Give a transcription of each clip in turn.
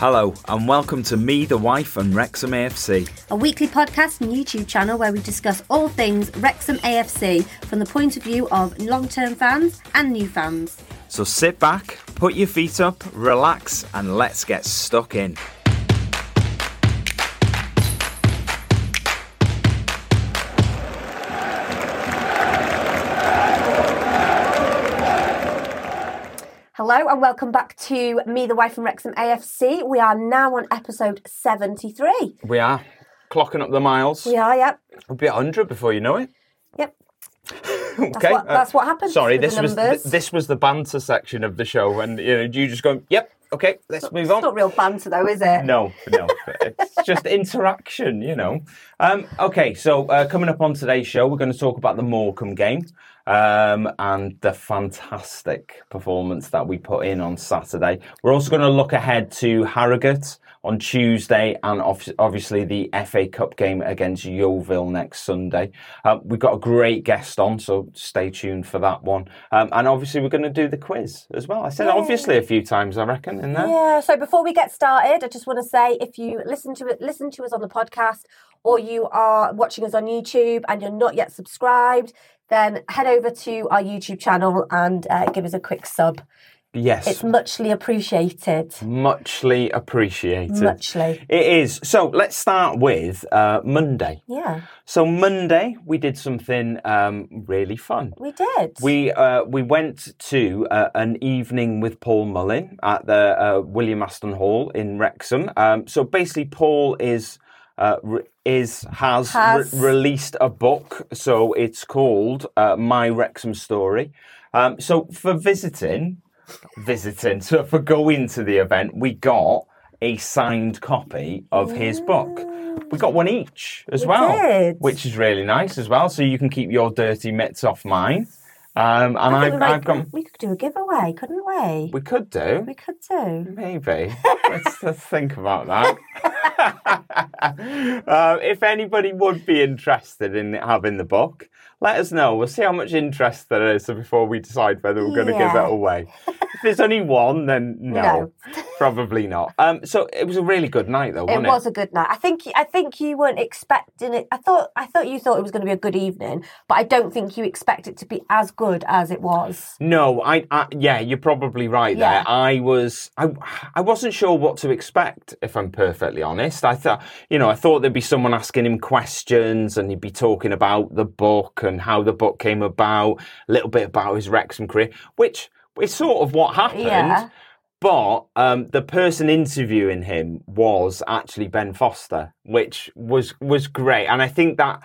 Hello, and welcome to Me, the Wife, and Wrexham AFC. a weekly podcast and YouTube channel where we discuss all things Wrexham AFC from the point of view of long term fans and new fans. So sit back, put your feet up, relax, and let's get stuck in. Hello and welcome back to Me, the Wife, and Wrexham AFC. We are now on episode 73. We are clocking up the miles. We are, yep. We'll be at 100 before you know it. Yep. okay. what- that's what happens Sorry, with this was the banter section of the show, and you just go, "Yep, okay, let's It's on." It's not real banter though, is it? No, no, it's just interaction, you know. Um, okay, so uh, coming up on today's show, we're going to talk about the Morecambe game um, and the fantastic performance that we put in on Saturday. We're also going to look ahead to Harrogate on Tuesday and obvi- obviously the FA Cup game against Yeovil next Sunday. Uh, we've got a great guest on, so stay tuned for that one. Um, and obviously, we're going to do the quiz as well. I said obviously a few times, I reckon, in there. Yeah. So before we get started, I just want to say if you listen to it, listen to us on the podcast, or you are watching us on YouTube and you're not yet subscribed, then head over to our YouTube channel and uh, give us a quick sub. Yes. It's muchly appreciated. muchly appreciated. Muchly. It is. So let's start with uh, Monday. Yeah, So Monday we did something um, really fun. we did. We uh, we went to uh, an evening with Paul Mullin at the uh, William Aston Hall in Wrexham. Um, so basically, Paul is. Uh, re- is has, re- released a book, so it's called uh, My Wrexham Story. Um, so for visiting, visiting, so for going to the event, we got a signed copy of his book. We got one each as We well, did. which is really nice as well. So you can keep your dirty mitts off mine. Um, and I I've, think we, I've might- got. we could do a giveaway, couldn't we? We could do. We could do. Maybe. let's, let's think about that. uh, if anybody would be interested in having the book, let us know. We'll see how much interest there is before we decide whether we're going to give Yeah. it away. if there's only one, then no, No. probably not. Um, so it was a really good night, though, It was a good night. I think I think you weren't expecting it. I thought I thought you thought it was going to be a good evening, but I don't think you expect it to be as good as it was. No, I, I yeah, you're probably right Yeah. there. I was I I wasn't sure what to expect if I'm perfectly honest. I thought, you know, I thought there'd be someone asking him questions and he'd be talking about the book and how the book came about, a little bit about his Wrexham career, which is sort of what happened. Yeah. But um, the person interviewing him was actually Ben Foster, which was was great, and I think that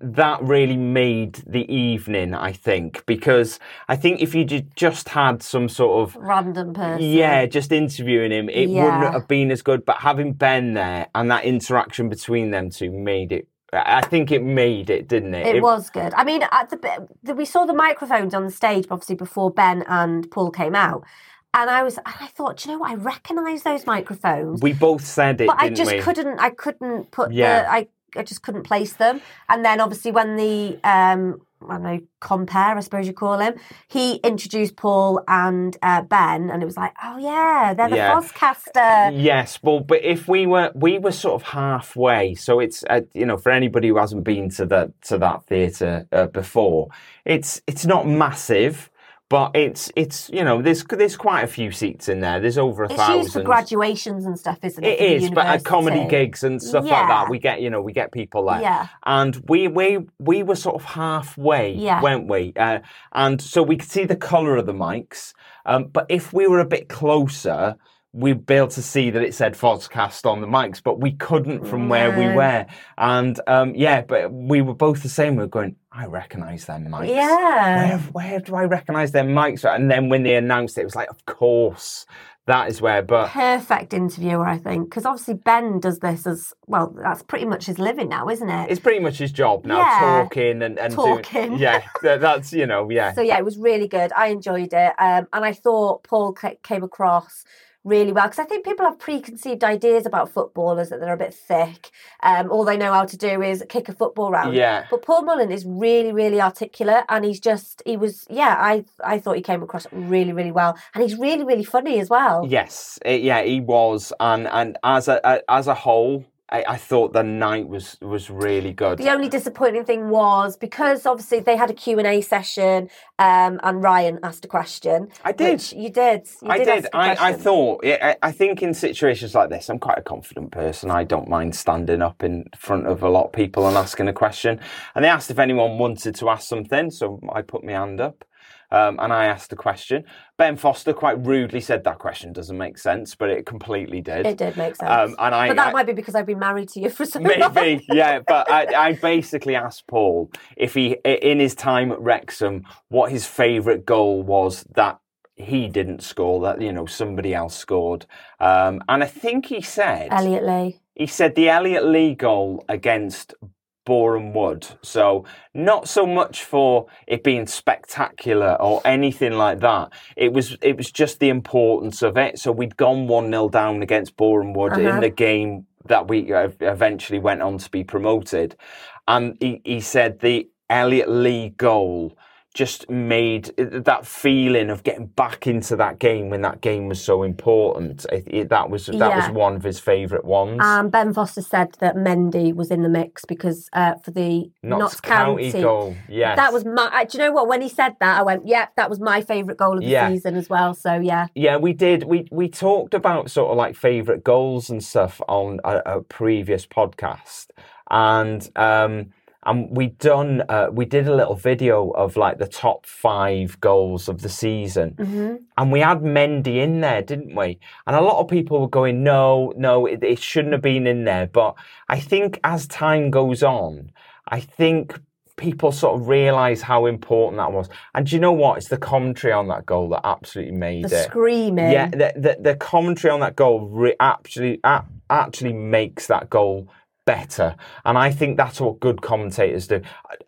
that really made the evening. I think because I think if you just had some sort of Random person. yeah, just interviewing him, it Yeah. wouldn't have been as good. But having Ben there and that interaction between them two made it. I think it made it, didn't it? It was good. I mean, at the, the we saw the microphones on the stage, obviously before Ben and Paul came out, and I was, and I thought, "Do you know what? I recognise those microphones, We both said it, but I just we? couldn't. I couldn't put Yeah. the. I I just couldn't place them. And then obviously when the um I don't know compare, I suppose you call him, he introduced Paul and uh, Ben, and it was like, oh yeah, they're the Yeah. Fozcaster. Yes, well, but if we were, we were sort of halfway. So it's, uh, you know, for anybody who hasn't been to the to that theatre uh, before, it's it's not massive, but it's it's you know, there's there's quite a few seats in there. There's over a It's thousand. used for graduations and stuff, isn't it? It is, but at comedy gigs and stuff like that, we get you know we get people there. Yeah. And we we we were sort of halfway, Yeah. weren't we? Uh, and so we could see the colour of the mics. Um, but if we were a bit closer, we'd be able to see that it said Fozcast on the mics, but we couldn't from where we were. And um, yeah, but we were both the same. We were going, I recognise them mics. Yeah. Where, where do I recognise their mics? And then when they announced it, it was like, of course, that is where. But Perfect interviewer, I think, because obviously Ben does this as well. That's pretty much his living now, isn't it? it's pretty much his job now, Yeah. talking and, and doing- Talking. yeah, that's you know, yeah, So yeah, it was really good. I enjoyed it, um, and I thought Paul came across really well because I think people have preconceived ideas about footballers that they're a bit thick. Um, all they know how to do is kick a football round. Yeah. But Paul Mullin is really, really articulate, and he's just he was yeah. I I thought he came across really, really well, and he's really, really funny as well. Yes, it, yeah, he was, and and as a, a as a whole, I, I thought the night was was really good. The only disappointing thing was because obviously they had a Q and A session, um, and Ryan asked a question. I did. You did. You I did. did. I, I thought. I, I think in situations like this, I'm quite a confident person. I don't mind standing up in front of a lot of people and asking a question. And they asked if anyone wanted to ask something, so I put my hand up. Um, and I asked the question. Ben Foster quite rudely said that question doesn't make sense, but it completely did. It did make sense. Um, and I, but that I- might be because I've been married to you for so long. Maybe, yeah. But I, I basically asked Paul if he, in his time at Wrexham, what his favourite goal was that he didn't score, that you know somebody else scored. Um, and I think he said Elliot Lee. he said the Elliot Lee goal against Boreham Wood. So not so much for it being spectacular or anything like that. It was it was just the importance of it. So we'd gone one 0 down against Boreham Wood Uh-huh. in the game that we eventually went on to be promoted, and he, he said the Elliot Lee goal just made that feeling of getting back into that game when that game was so important. It, it- that was that Yeah. was one of his favourite ones. Um, ben Foster said that Mendy was in the mix because uh, for the Notts, Notts, County, County. goal. yeah, That was my. Do you know what? When he said that, I went, "Yeah, that was my favourite goal of the Yeah. season as well." So yeah, Yeah, we did. We we talked about sort of like favorite goals and stuff on a, a previous podcast, and um and we done uh, we did a little video of like the top five goals of the season, hmm and we had Mendy in there, didn't we? And a lot of people were going, no, no, it, it shouldn't have been in there. But I think as time goes on, I think people sort of realise how important that was. And do you know what? It's the commentary on that goal that absolutely made the it. screaming. Yeah, the, the the commentary on that goal re- actually a- actually makes that goal better, and I think that's what good commentators do.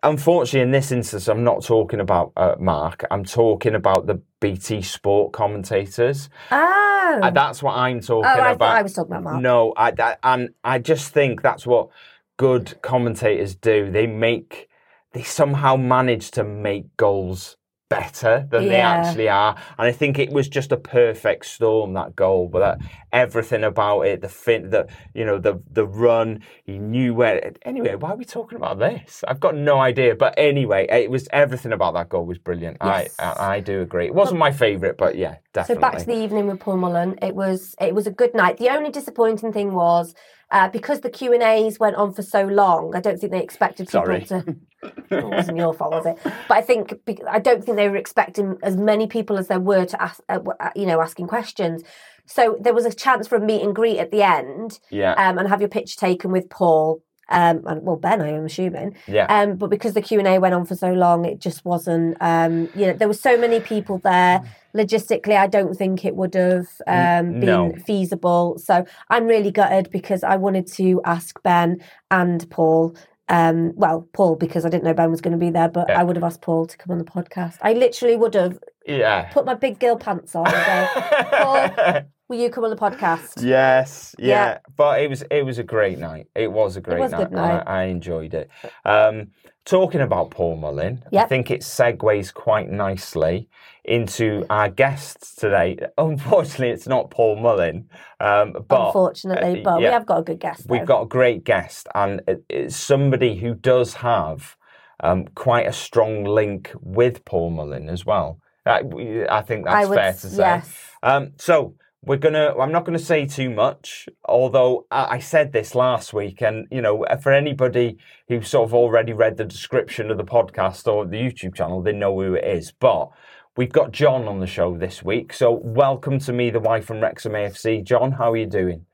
Unfortunately, in this instance, I'm not talking about uh, Mark. I'm talking about the BT Sport commentators. Oh. Uh, that's what I'm talking oh, I about. thought I was talking about Mark. No, I, I and I just think that's what good commentators do. They make they somehow manage to make goals better than they actually are. And I think it was just a perfect storm that goal, but that, everything about it, the fin, the you know the the run, he knew where. Anyway, why are we talking about this? I've got no idea. But anyway, it was everything about that goal was brilliant. Yes. I, I I do agree. It wasn't my favourite, but yeah, definitely. So back to the evening with Paul Mullin. It was it was a good night. The only disappointing thing was uh, because the Q and A's went on for so long. I don't think they expected people Sorry. to. it wasn't your fault, was it? But I think I don't think they were expecting as many people as there were to ask, uh, uh, you know, asking questions. So there was a chance for a meet and greet at the end, yeah, um, and have your picture taken with Paul. Um, well, Ben, I am assuming. yeah. Um, but because the Q and A went on for so long, it just wasn't. Um, you know, there were so many people there. Logistically, I don't think it would have um, been no. feasible. So I'm really gutted because I wanted to ask Ben and Paul. Um, well, Paul because I didn't know Ben was going to be there, but Yeah. I would have asked Paul to come on the podcast. I literally would have yeah. put my big girl pants on and go, "Will you come on the podcast?" Yes, yeah. Yeah. But it was it was a great night. It was a great was night. night. I, I enjoyed it. Um, talking about Paul Mullin, I think it segues quite nicely into our guests today. Unfortunately, it's not Paul Mullin, um, but Unfortunately, uh, but we have got a good guest. We've got a great guest, and it's somebody who does have um, quite a strong link with Paul Mullin as well. I, I think that's would fair to say. yes. Um, so we're gonna. I'm not gonna say too much, although I, said this last week, and you know, for anybody who's sort of already read the description of the podcast or the YouTube channel, they know who it is. But we've got John on the show this week, so welcome to me, the wife from Wrexham AFC. John, how are you doing?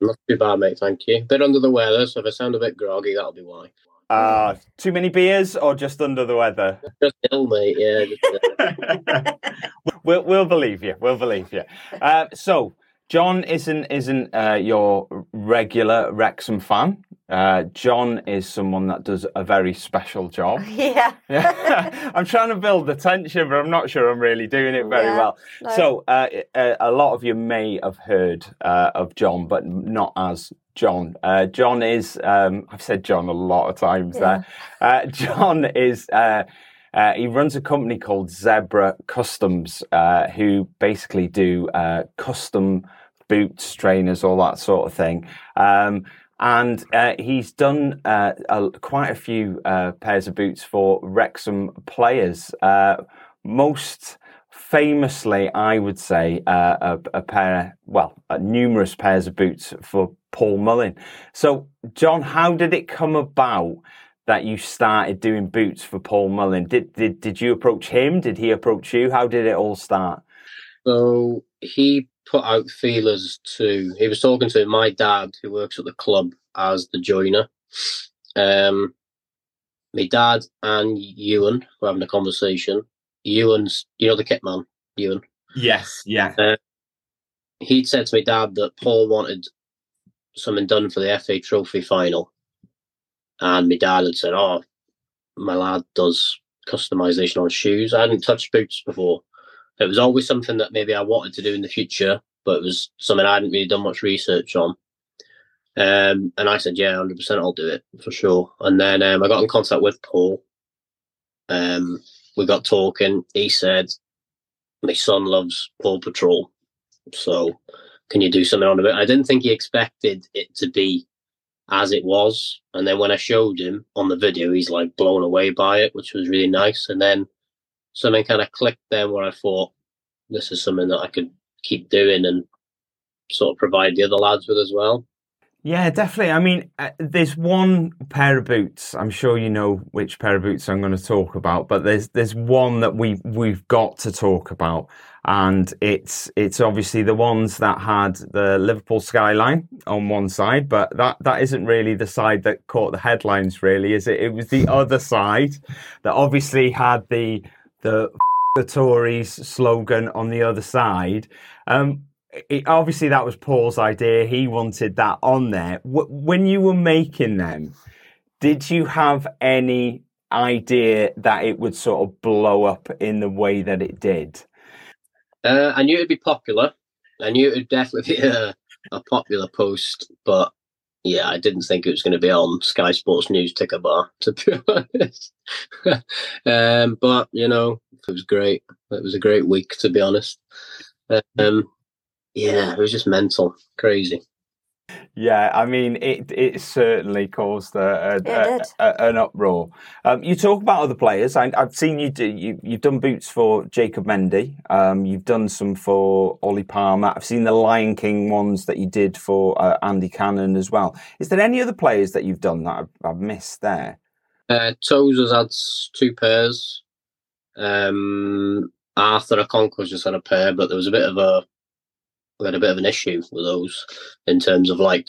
Not too bad, mate. Thank you. Bit under the weather, so if I sound a bit groggy, that'll be why. Uh, too many beers or just under the weather? Just ill, mate. Yeah. Just, uh, we'll, we'll believe you. We'll believe you. Uh, so, John isn't isn't uh, your regular Wrexham fan. Uh, John is someone that does a very special job. Yeah. Yeah. I'm trying to build the tension, but I'm not sure I'm really doing it very Yeah, well. no. So, uh, a, a lot of you may have heard uh, of John, but not as John. Uh, John is, um, I've said John a lot of times there. Uh, John is, uh, uh, he runs a company called Zebra Customs, uh, who basically do uh, custom boots, trainers, all that sort of thing. Um, and uh, he's done uh, a, quite a few uh, pairs of boots for Wrexham players. Uh, most famously, I would say, uh, a, a pair, well, uh, numerous pairs of boots for Paul Mullin. So, John, how did it come about that you started doing boots for Paul Mullin? Did did did you approach him? Did he approach you? How did it all start? So he put out feelers to. He was talking to my dad, who works at the club as the joiner. Um, my dad and Ewan were having a conversation. Ewan's, you know, the kit man, Ewan. Yes, yeah, He'd said to my dad that Paul wanted something done for the FA Trophy final, and my dad had said, "Oh, my lad does customization on shoes. I hadn't touched boots before. It was always something that maybe I wanted to do in the future, but it was something I hadn't really done much research on. Um, and I said, yeah, 100% I'll do it for sure. And then um, I got in contact with Paul. Um, we got talking. He said, my son loves Paw Patrol. So can you do something on it? I didn't think he expected it to be as it was. And then when I showed him on the video, he's like blown away by it, which was really nice. And then something kind of clicked then where I thought this is something that I could keep doing and sort of provide the other lads with as well. Yeah, definitely. I mean, uh, there's one pair of boots. I'm sure you know which pair of boots I'm going to talk about, but there's there's one that we we've got to talk about, and it's it's obviously the ones that had the Liverpool skyline on one side, but that that isn't really the side that caught the headlines, really, is it? It was the other side that obviously had the the the Tories slogan on the other side. Um, it, obviously that was Paul's idea. He wanted that on there. W- when you were making them, did you have any idea that it would sort of blow up in the way that it did? Uh, I knew it'd be popular. I knew it would definitely be a, a popular post, but yeah, I didn't think it was going to be on Sky Sports News ticker bar, to be honest. um, but, you know, it was great. It was a great week, to be honest. Um, yeah, it was just mental, crazy. Yeah, I mean, it it certainly caused a, a, It a- a- an uproar. Um, you talk about other players. I, I've seen you do. You, you've done boots for Jacob Mendy. Um, you've done some for Ollie Palmer. I've seen the Lion King ones that you did for uh, Andy Cannon as well. Is there any other players that you've done that I've, I've missed there? Uh, Toes has had two pairs. Um, Arthur Okonkwo's just had a pair, but there was a bit of a we had a bit of an issue with those in terms of like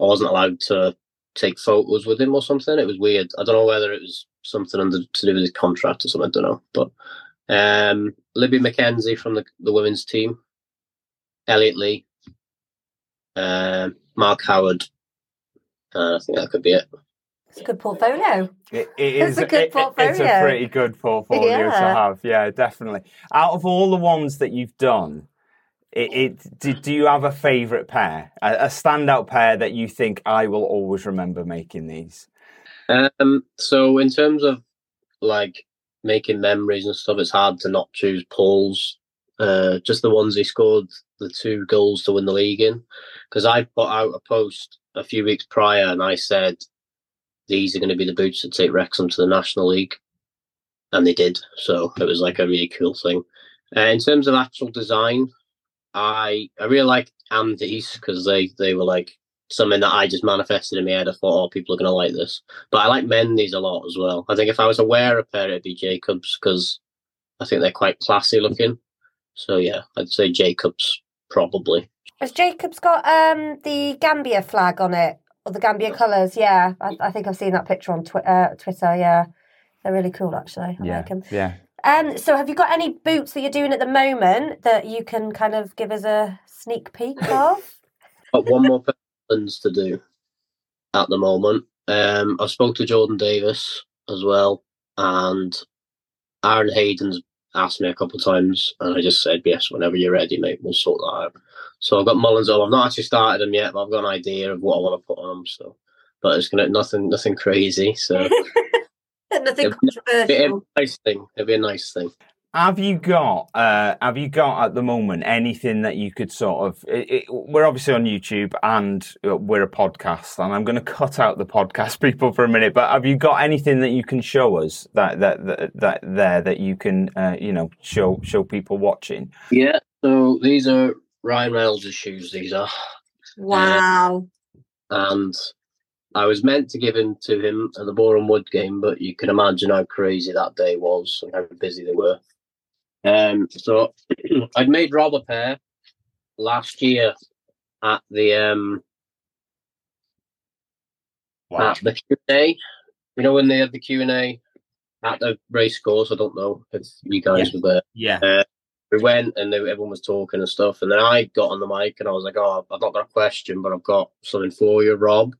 I wasn't allowed to take photos with him or something. It was weird. I don't know whether it was something under to do with his contract or something. I don't know. But um, Libby McKenzie from the the women's team, Elliot Lee, um, Mark Howard. Uh, I think that could be it. It's a good portfolio. It, it It's a good it- it- It's a portfolio. pretty good portfolio to have. Yeah, definitely. Out of all the ones that you've done, it, it do, do you have a favourite pair, a, a standout pair that you think I will always remember making these? Um, so in terms of like making memories and stuff, it's hard to not choose Paul's. Uh, just the ones he scored the two goals to win the league in, because I put out a post a few weeks prior and I said these are going to be the boots that take Wrexham to the National League, and they did. So it was like a really cool thing. Uh, in terms of actual design, I I really like Andy's because they they were like something that I just manifested in my head. I thought, oh, people are going to like this. But I like Mendy's a lot as well. I think if I was aware of a pair, it'd be Jacobs because I think they're quite classy looking. So yeah, I'd say Jacobs probably. Has Jacob's got um the Gambia flag on it or the Gambia colours? Yeah, I, I think I've seen that picture on twi- uh, Twitter. Yeah, they're really cool actually. I like them. yeah. Um, so have you got any boots that you're doing at the moment that you can kind of give us a sneak peek of? Got one more plans to do at the moment. Um, I spoke to Jordan Davies as well, and Aaron Hayden's asked me a couple of times, and I just said yes. Whenever you're ready, mate, we'll sort that out. So I've got Mullins on. I've not actually started them yet, but I've got an idea of what I want to put on them. So, but it's gonna nothing, nothing crazy. So Nothing It'd be- be a nice thing. It'd be a nice thing. Have you got? Uh, have you got at the moment anything that you could sort of? It, it, we're obviously on YouTube and uh, we're a podcast, and I'm going to cut out the podcast people for a minute. But have you got anything that you can show us that that that, that there that you can uh, you know show show people watching? Yeah. So these are Ryan Reynolds' shoes. These are. Wow. and I was meant to give him to him at the Boreham Wood game, but you can imagine how crazy that day was and how busy they were. Um, so I'd made Rob a pair last year at the um at the Q and A. You know when they had the Q and A at the race course. I don't know if you guys were there Yeah. we went and they, everyone was talking and stuff. And then I got on the mic and I was like, "Oh, I've not got a question, but I've got something for you, Rob."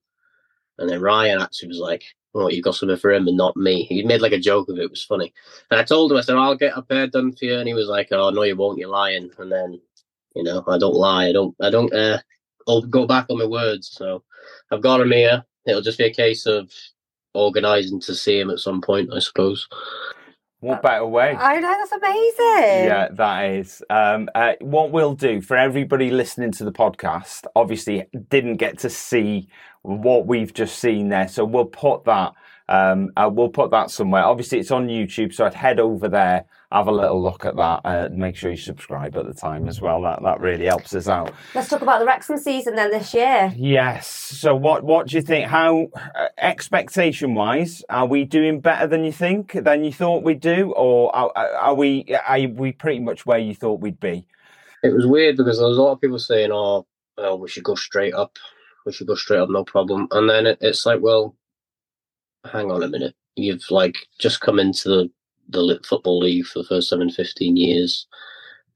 And then Ryan actually was like, "Oh, you got something for him and not me." He made like a joke of it. It was funny. And I told him, I said, "I'll get a pair done for you." And he was like, "Oh, no, you won't. You're lying." And then, you know, I don't lie. I don't. I don't. Uh, I'll go back on my words. So I've got him here. It'll just be a case of organising to see him at some point, I suppose. What better way? I know that's amazing. Yeah, that is. Um, uh, what we'll do for everybody listening to the podcast, obviously didn't get to see what we've just seen there, so we'll put that. Um, uh, we'll put that somewhere. Obviously, it's on YouTube, so I'd head over there, have a little look at that. Uh, make sure you subscribe at the time as well. That that really helps us out. Let's talk about the Wrexham season then this year. Yes. So, what what do you think? How uh, expectation wise, are we doing better than you think than you thought we'd do, or are, are we are we pretty much where you thought we'd be? It was weird because there was a lot of people saying, "Oh, well, we should go straight up. We should go straight up, no problem." And then it, it's like, well, hang on a minute. You've like just come into the the football league for the first time in fifteen years.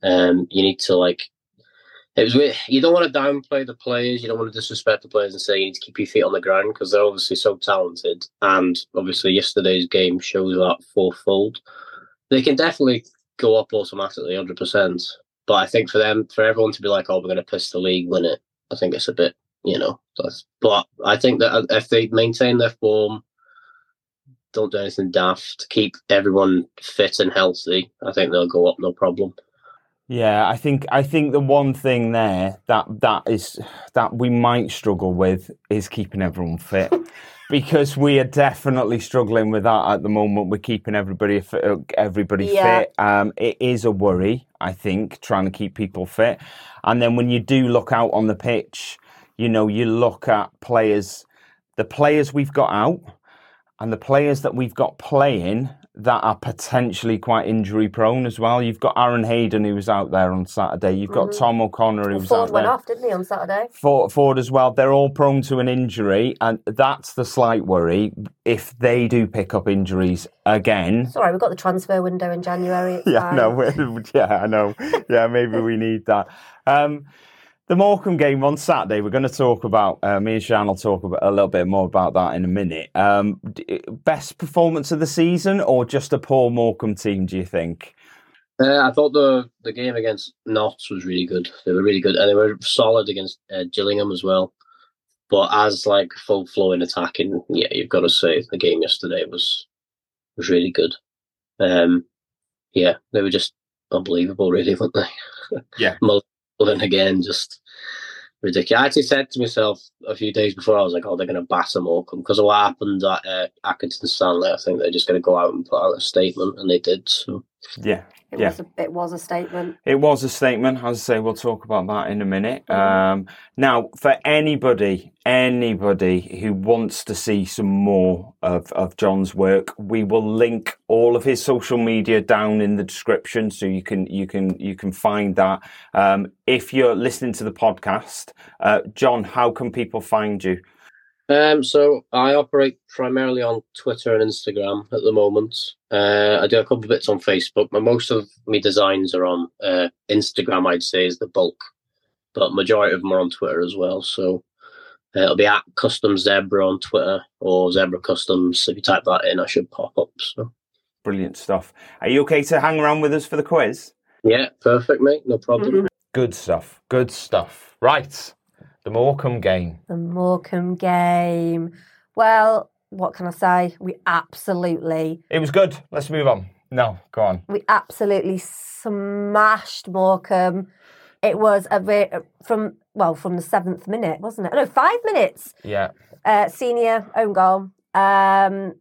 Um, you need to like. It was weird. You don't want to downplay the players. You don't want to disrespect the players and say you need to keep your feet on the ground because they're obviously so talented. And obviously, yesterday's game shows that fourfold. They can definitely go up automatically, hundred percent. But I think for them, for everyone to be like, "Oh, we're going to piss the league, win it," I think it's a bit, you know. That's, but I think that if they maintain their form, don't do anything daft, keep everyone fit and healthy, I think they'll go up, no problem. Yeah, I think I think the one thing there that that is that we might struggle with is keeping everyone fit. Because we are definitely struggling with that at the moment. We're keeping everybody fit, everybody Yeah. fit. Um, it is a worry, I think, trying to keep people fit. And then when you do look out on the pitch, you know, you look at players, the players we've got out, and the players that we've got playing that are potentially quite injury prone as well. You've got Aaron Hayden who was out there on Saturday. You've got Tom O'Connor who was Forde out went there. off, didn't he, on Saturday? Forde, Forde as well. They're all prone to an injury, and that's the slight worry. If they do pick up injuries again, Sorry, we've got the transfer window in January. Yeah, fine. no, yeah, I know. Yeah, maybe we need that. Um, the Morecambe game on Saturday, we're going to talk about. Uh, me and Siân will talk about, a little bit more about that in a minute. Um, d- best performance of the season, or just a poor Morecambe team? Do you think? Uh, I thought the the game against Notts was really good. They were really good, and they were solid against uh, Gillingham as well. But as like full flowing attacking, yeah, you've got to say the game yesterday was was really good. Um, yeah, they were just unbelievable, really, weren't they? Yeah. Mullin again, just ridiculous. I actually said to myself a few days before, I was like, "Oh, they're going to batter Morecambe because of what happened at uh, Accrington Stanley. I think they're just going to go out and put out a statement, and they did. So Yeah, It, Yeah. was a, it was a statement. It was a statement. As I say, we'll talk about that in a minute. Um, now, for anybody, anybody who wants to see some more of, of John's work, we will link all of his social media down in the description, so you can you can you can find that. Um, if you're listening to the podcast, uh, John, how can people find you? Um, so I operate primarily on Twitter and Instagram at the moment. Uh, I do a couple of bits on Facebook, but most of my designs are on uh, Instagram. I'd say is the bulk, but majority of them are on Twitter as well. So uh, it'll be at Custom Zebra on Twitter or Zebra Customs. If you type that in, I should pop up. So Brilliant stuff. Are you okay to hang around with us for the quiz? yeah, perfect, mate. No problem. Good stuff. Good stuff. Right. The Morecambe game. The Morecambe game. Well, what can I say? We absolutely, It was good. Let's move on. No, go on. we absolutely smashed Morecambe. It was a bit from well from the seventh minute, wasn't it? No, five minutes. Yeah. Uh, senior own goal. Um,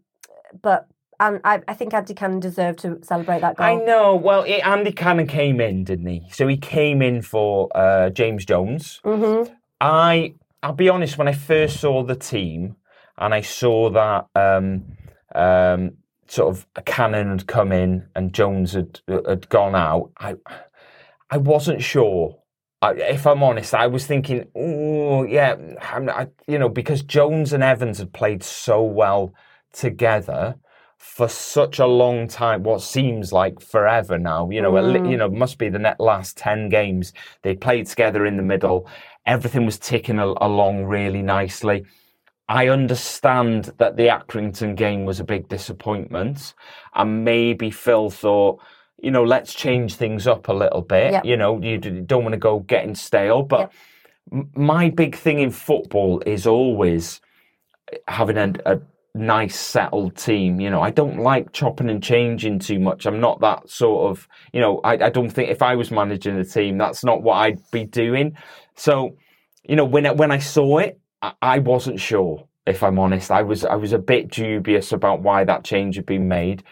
but and I, I think Andy Cannon deserved to celebrate that goal. I know. Well, it, Andy Cannon came in, didn't he? So he came in for uh, James Jones. Mm-hmm. I, I'll be honest. When I first saw the team, and I saw that um, um, sort of Cannon had come in and Jones had had gone out, I, I wasn't sure. I, if I'm honest, I was thinking, oh yeah, I'm, I, you know, because Jones and Evans had played so well together for such a long time. What seems like forever now, you know, li- you know, must be the net last ten games they played together in the middle. Everything was ticking al- along really nicely. I understand that the Accrington game was a big disappointment, and maybe Phil thought, you know, let's change things up a little bit. Yep. You know, you don't want to go getting stale. But Yep. my big thing in football is always having a, a nice settled team. You know, I don't like chopping and changing too much. I'm not that sort of, you know, I, I don't think if I was managing a team, that's not what I'd be doing. So, you know, when I, when I saw it, I, I wasn't sure. If I'm honest, I was I was a bit dubious about why that change had been made.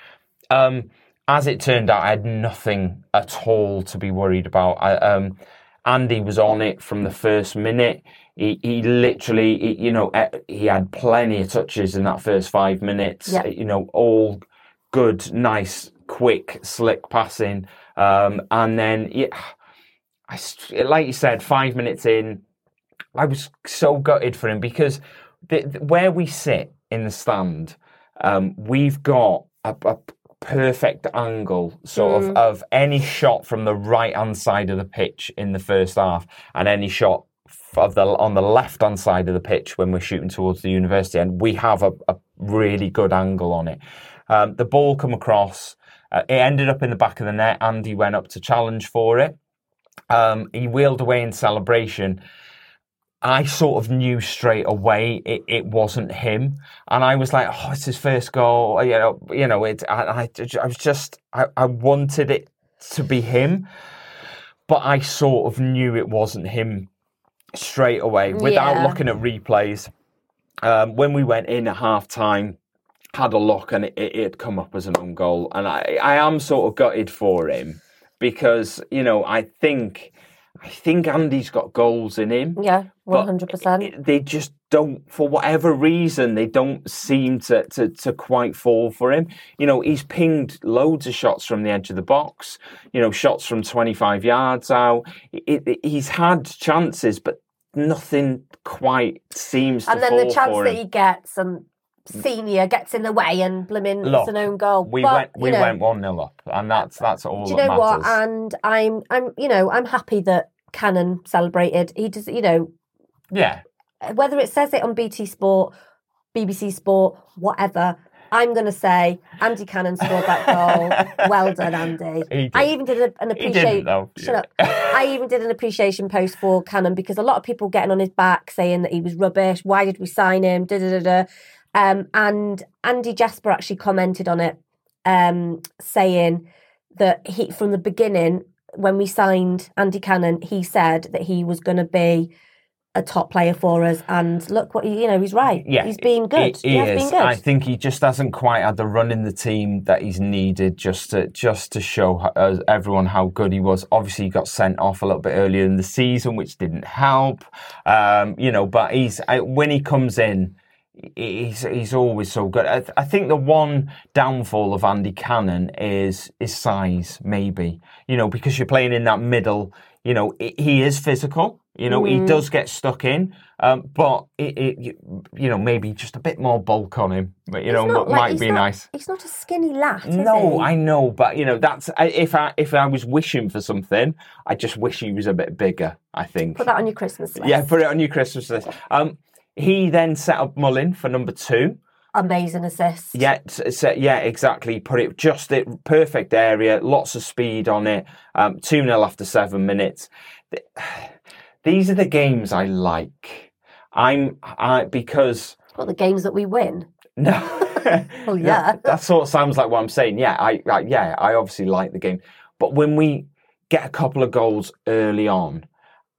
Um, as it turned out, I had nothing at all to be worried about. I, um, Andy was on it from the first minute. He, he literally, he, you know, eh, he had plenty of touches in that first five minutes. Yeah. You know, all good, nice, quick, slick passing. Um, and then, yeah, I, like you said, five minutes in, I was so gutted for him because the, the- where we sit in the stand, um, we've got a, a perfect angle, sort of, of any shot from the right hand side of the pitch in the first half, and any shot of the on the left hand side of the pitch when we're shooting towards the university, and we have a, a really good angle on it. Um, the ball come across. Uh, it ended up in the back of the net. Andy went up to challenge for it. Um, he wheeled away in celebration. I sort of knew straight away it, it wasn't him, and I was like, "Oh, it's his first goal." You know, you know. It. I, I, I was just, I, I wanted it to be him, but I sort of knew it wasn't him straight away without Yeah. looking at replays. Um, when we went in at half time, had a look and it, it had come up as an own goal, and I, I am sort of gutted for him because you know I think, I think Andy's got goals in him Yeah, one hundred percent. they just don't for whatever reason they don't seem to, to to quite fall for him you know he's pinged loads of shots from the edge of the box you know shots from 25 yards out It- it- he's had chances but nothing quite seems to And then the chance that he gets and senior gets in the way and blimmin' Look, it's an own goal. we But, went we know, went 1-0 up and that's that's all Do you know matters what? And I'm I'm you know I'm happy that Cannon celebrated. He does you know yeah whether it says it on BT Sport, BBC Sport, whatever. I'm going to say Andy Cannon scored that goal. well done, Andy. I even did a, an appreciation. Shut up. I even did an appreciation post for Cannon because a lot of people getting on his back saying that he was rubbish. Why did we sign him? Da da da da. Um, and Andy Jasper actually commented on it, um, saying that he from the beginning when we signed Andy Cannon, he said that he was going to be a top player for us. And look what he, you know, he's right. Yeah, he's been good. He, He, has is. been good. I think he just hasn't quite had the run in the team that he's needed just to just to show uh, everyone how good he was. Obviously, he got sent off a little bit earlier in the season, which didn't help. Um, you know, but he's I, when he comes in. He's he's always so good. I, th- I think the one downfall of Andy Cannon is is size, maybe. You know, because you're playing in that middle. You know, he is physical. You know, he Mm. does get stuck in, um, but it, it, you- know, maybe just a bit more bulk on him. But you know, not like- might be not- nice. He's not a skinny lad, No, he? I know, but you know, that's if I if I was wishing for something, I just wish he was a bit bigger. I think. Put that on your Christmas list. Yeah, put it on your Christmas list. Um, he then set up Mullin for number two. Amazing assist. Yeah, so, yeah, exactly. Put it just the perfect area, lots of speed on it. Um, two 0 after seven minutes. These are the games I like. I'm I because What the games that we win? no. Well, yeah. that, that sort of sounds like what I'm saying. Yeah, I, I yeah, I obviously like the game, but when we get a couple of goals early on,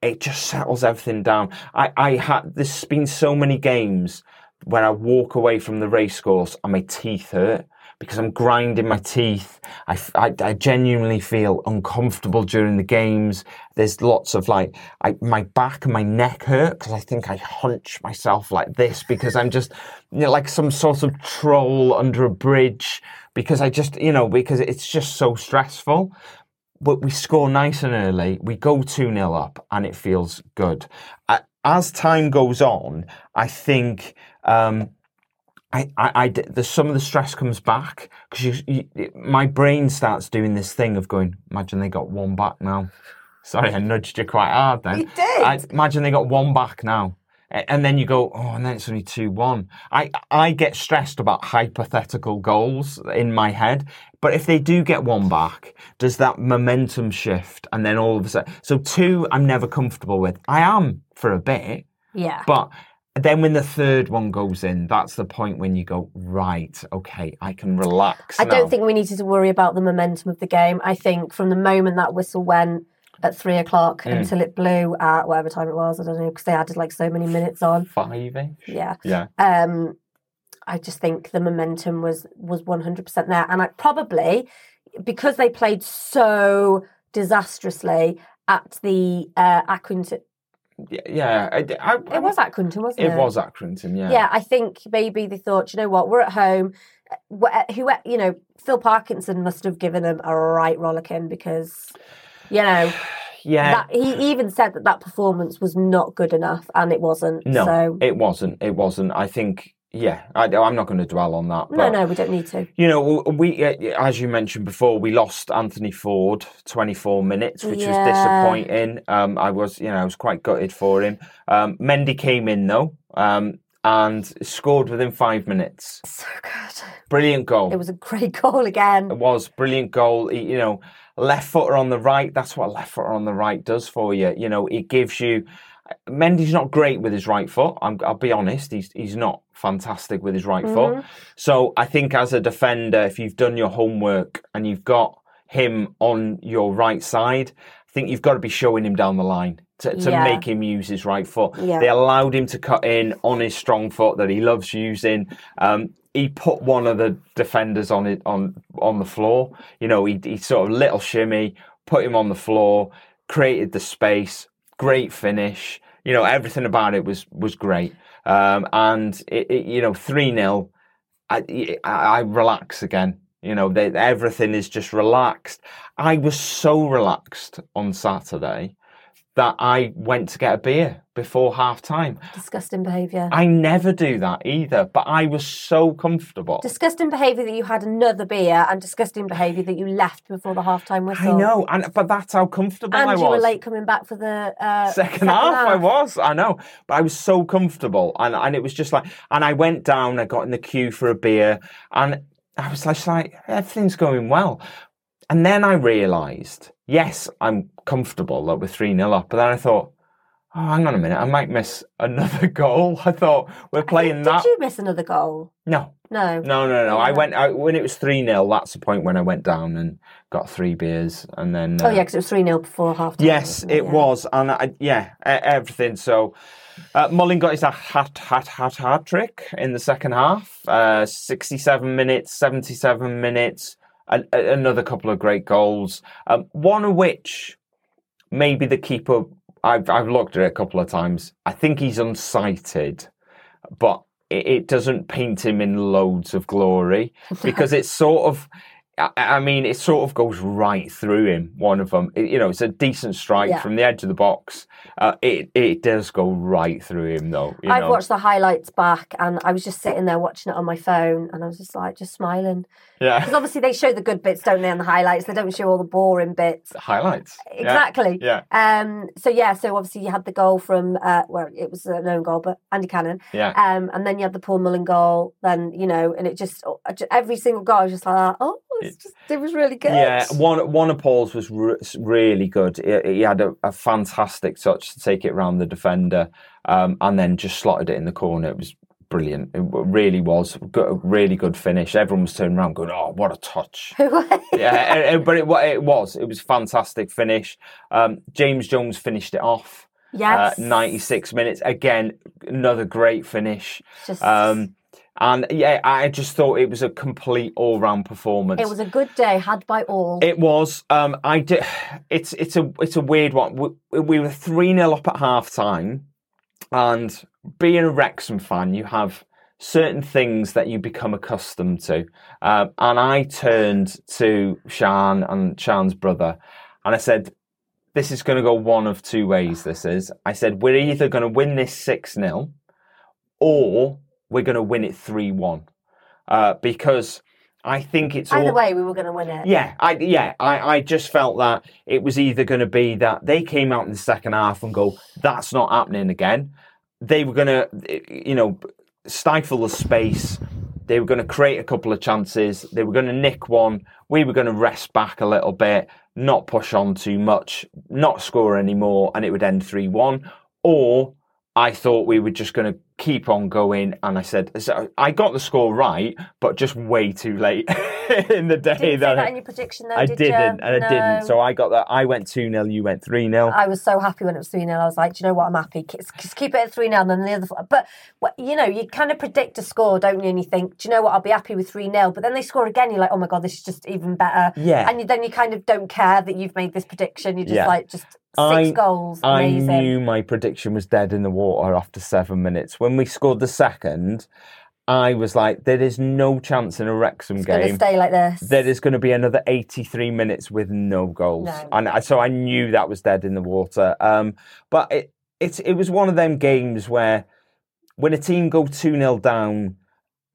it just settles everything down. I I had there's been so many games when I walk away from the race course and my teeth hurt because I'm grinding my teeth. I I genuinely feel uncomfortable during the games. There's lots of like, I, my back and my neck hurt because I think I hunch myself like this because I'm just, you know, like some sort of troll under a bridge because I just, you know, because it's just so stressful. But we score nice and early. We go 2 0 up and it feels good. As time goes on, I think. Um, I, I, I the, some of the stress comes back because you, you, my brain starts doing this thing of going, imagine they got one back now. Sorry, I nudged you quite hard then. You did. I, imagine they got one back now. And then you go, oh, and then it's only 2 1. I, I get stressed about hypothetical goals in my head. But if they do get one back, does that momentum shift? And then all of a sudden, so two, I'm never comfortable with. I am for a bit, Yeah. but then when the third one goes in, that's the point when you go, right, okay, I can relax. I now." don't think we needed to worry about the momentum of the game. I think from the moment that whistle went at three o'clock Mm. until it blew at whatever time it was, I don't know, because they added like so many minutes on. five. Yeah. Yeah. Um, I just think the momentum was was one hundred percent there, and I probably because they played so disastrously at the uh, Accrington. Yeah. yeah I, I, It was Accrington, wasn't it? It was Accrington, yeah. yeah, I think maybe they thought, you know what, we're at home. Uh, wh- uh, Who, you know, Phil Parkinson must have given them a right rollicking because, you know, Yeah. that, he even said that that performance was not good enough, and it wasn't. no, so it wasn't. It wasn't. I think, yeah, I, I'm not going to dwell on that. no, but, no, we don't need to. You know, we, uh, as you mentioned before, we lost Anthony Forde 24 minutes, which Yeah. was disappointing. Um, I was, you know, I was quite gutted for him. Um, Mendy came in though, um, and scored within five minutes. So good. Brilliant goal. It was a great goal again. It was brilliant goal. He- you know, left footer on the right. That's what left footer on the right does for you. You know, it gives you. Mendy's not great with his right foot. I'm, I'll be honest. He's he's not fantastic with his right Mm-hmm. foot. So I think as a defender, if you've done your homework and you've got him on your right side, I think you've got to be showing him down the line to, to Yeah. make him use his right foot. Yeah. They allowed him to cut in on his strong foot that he loves using. Um, he put one of the defenders on it on on the floor. You know, he, he sort of little shimmy, put him on the floor, created the space. Great finish. You know, everything about it was was great. Um, and it, it, you know, three 0 I, I relax again. You know, they, everything is just relaxed. I was so relaxed on Saturday that I went to get a beer before half time. Disgusting behaviour. I never do that either, but I was so comfortable. Disgusting behaviour that you had another beer, and disgusting behaviour that you left before the half-time whistle. I know, and but that's how comfortable And I was. And you were late coming back for the uh, second, half, I was. I know, but I was so comfortable, and and it was just like, and I went down. I got in the queue for a beer, and I was just like, everything's going well. And then I realised, yes, I'm comfortable that we're three 0 up, but then I thought, oh, hang on a minute, I might miss another goal. I thought we're playing Did that. you miss another goal? No, No. no, no, no. I went I, when it was three 0 That's the point when I went down and got three beers, and then Oh uh, yeah, because it was three 0 before half time. Yes, it was, and I, yeah, everything. So, uh, Mullin got his hat, hat, hat, hat trick in the second half. Uh, Sixty-seven minutes, seventy-seven minutes. A, another couple of great goals. Um, one of which, maybe the keeper. I've I've looked at it a couple of times. I think he's unsighted, but it, it doesn't paint him in loads of glory because it's sort of I, I mean, it sort of goes right through him. One of them, It- you know, it's a decent strike Yeah. from the edge of the box. Uh, it it does go right through him, though. You I've know? watched the highlights back and I was just sitting there watching it on my phone and I was just like, just smiling. yeah, Because obviously they show the good bits, don't they, in the highlights? They don't show all the boring bits. highlights. Exactly. Yeah, Um, so yeah, so obviously you had the goal from uh, well, it was an own goal, but Andy Cannon. yeah. Um, and then you had the Paul Mullin goal. Then you know, and it just ju- every single goal I was just like, oh, just it was really good. Yeah, one one of Paul's was re- really good. He, he had a, a fantastic touch to take it round the defender, um, and then just slotted it in the corner. It was brilliant. It really was a really good finish. Everyone was turning around, going, "Oh, what a touch!" yeah, but it, it was it was fantastic finish. Um, James Jones finished it off. yes, Uh, 96 minutes again, another great finish. Just, Um, and yeah, I just thought it was a complete all-round performance. it was a good day had by all. It was. Um, I did. It's it's a it's a weird one. We, we were three 0 up at half time, and being a Wrexham fan, you have certain things that you become accustomed to. Um, and I turned to Siân and Siân's brother, and I said, "This is going to go one of two ways. This is." I said, "We're either going to win this six 0 or we're going to win it three one, uh, because." I think it's Either all, way, we were going to win it. yeah, I yeah, I, I just felt that it was either going to be that they came out in the second half and go, that's not happening again. They were going to, you know, stifle the space. They were going to create a couple of chances. They were going to nick one. We were going to rest back a little bit, not push on too much, not score anymore, and it would end 3 1. Or I thought we were just going to keep on going. And I said, so I got the score right, but just way too late in the day. Did you say that that I- in your prediction though? I did didn't, you? and I didn't. So I got that. I went 2 0, you went 3 0. I was so happy when it was 3 0. I was like, do you know what? I'm happy. Just keep it at 3 0 and then the other. But, you know, you kind of predict a score, don't you? And you think, do you know what? I'll be happy with 3 0. But then they score again. You're like, oh my God, this is just even better. Yeah. And you, then you kind of don't care that you've made this prediction. You're just Yeah. like, just six I- goals. I knew my prediction was dead in the water after seven minutes. When we scored the second, I was like, there is no chance in a Wrexham it's game. stay like this. There is going to be another 83 minutes with no goals. No. And I, so I knew that was dead in the water. Um, but it, it's, it was one of them games where when a team go 2 0 down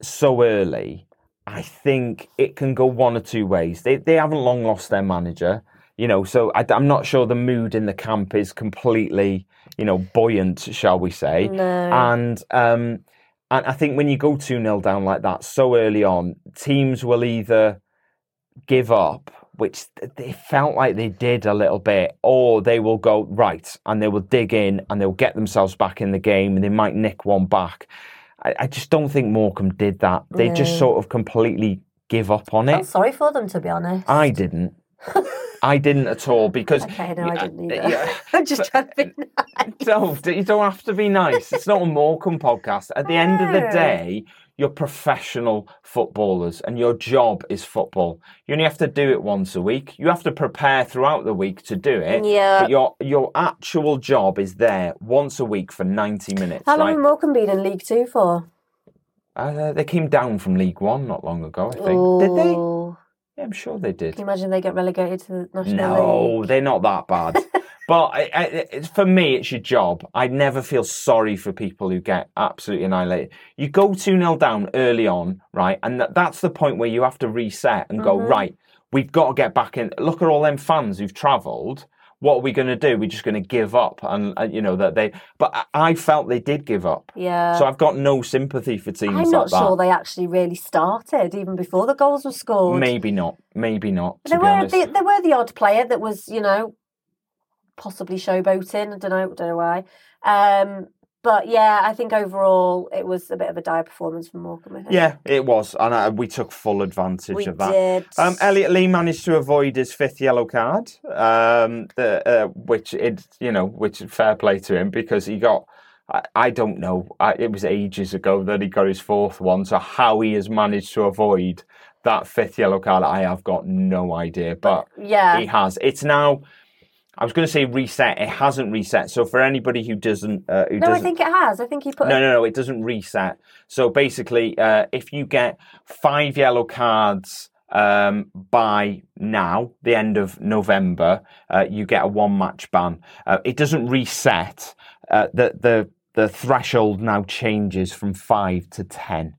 so early, I think it can go one or two ways. They, they haven't long lost their manager, you know, so I, am not sure the mood in the camp is completely, you know, buoyant, shall we say. No. And um, and I think when you go 2 0 down like that so early on, teams will either give up, which they felt like they did a little bit, or they will go right and they will dig in and they'll get themselves back in the game and they might nick one back. I, I just don't think Morecambe did that. They just sort of completely give up on it. I'm sorry for them, to be honest. I didn't. I didn't at all because Okay, no, I didn't Uh, either. yeah. I'm just trying to be nice. don't you don't have to be nice. It's not a Morecambe podcast. At the end of the day, you're professional footballers and your job is football. You only have to do it once a week. You have to prepare throughout the week to do it. Yeah. But your your actual job is there once a week for 90 minutes. How long right? have Morecambe been in League Two for? Uh, they came down from League One not long ago, I think. Did they? Yeah, I'm sure they did. Can you imagine they get relegated to the National No, League? they're not that bad. but I, I, it's, for me, it's your job. I never feel sorry for people who get absolutely annihilated. You go 2 0 down early on, right? And that, that's the point where you have to reset and go, Mhm. right, we've got to get back in. Look at all them fans who've travelled. What are we going to do? We're just going to give up. And, uh, you know, that they, but I- felt they did give up. Yeah. So I've got no sympathy for teams I'm not like sure they actually really started even before the goals were scored. Maybe not. Maybe not. There were the, there were the odd player that was, you know, possibly showboating. I don't know, I don't know why. Um, but yeah, I think overall it was a bit of a dire performance from Morecambe. Yeah, it was, and uh, we took full advantage we of that. did. Um, Elliot Lee managed to avoid his fifth yellow card, um, the, uh, which it, you know, which fair play to him because he got. I, I don't know. I, it was ages ago that he got his fourth one. So how he has managed to avoid that fifth yellow card, I have got no idea. But yeah, he has. It's now. I was going to say reset. It hasn't reset. So for anybody who doesn't, uh, who no, I doesn't, think it has. I think he put. no, no, no. It doesn't reset. So basically, uh, if you get five yellow cards um, by now, the end of November, uh, you get a one match ban. Uh, it doesn't reset. Uh, the the the threshold now changes from five to ten.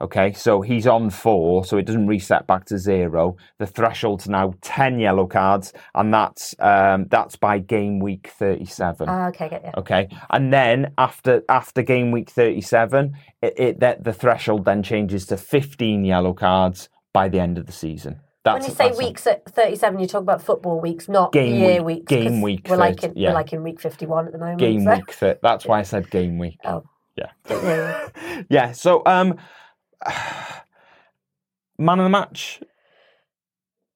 Okay, so he's on four, so it doesn't reset back to zero. The threshold's now ten yellow cards, and that's um, that's by game week thirty-seven. Ah, okay, get you. Okay, and then after after game week thirty-seven, it, it that the threshold then changes to fifteen yellow cards by the end of the season. That's, When you say weeks at 37, you talk about football weeks, not Game year week- weeks. game week We're like, in, yeah. we're like in week 51 at the moment. game so- week. Thir- that's why I said game week. Oh. Yeah. Yeah. Yeah. So, um, man of the match,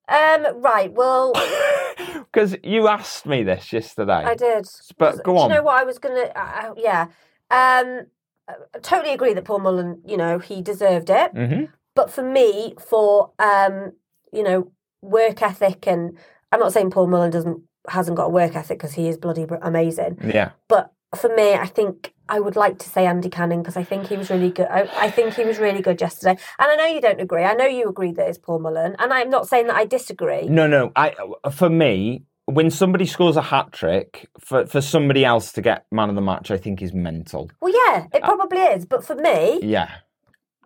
Um, right, well, because you asked me this yesterday. I did. But go Do on. you know what I was going to. Uh, yeah. Um, I totally agree that Paul Mullin, you know, he deserved it. hmm But for me, for, um, you know, work ethic, and I'm not saying Paul Mullin doesn't hasn't got a work ethic because he is bloody amazing. Yeah. But for me, I think I would like to say Andy Cannon because I think he was really good. I, I think he was really good yesterday. And I know you don't agree. I know you agree that it's Paul Mullin. And I'm not saying that I disagree. No, no. I for me, when somebody scores a hat trick, for for somebody else to get man of the match, I think is mental. Well, yeah, it uh, probably is. But for me, Yeah.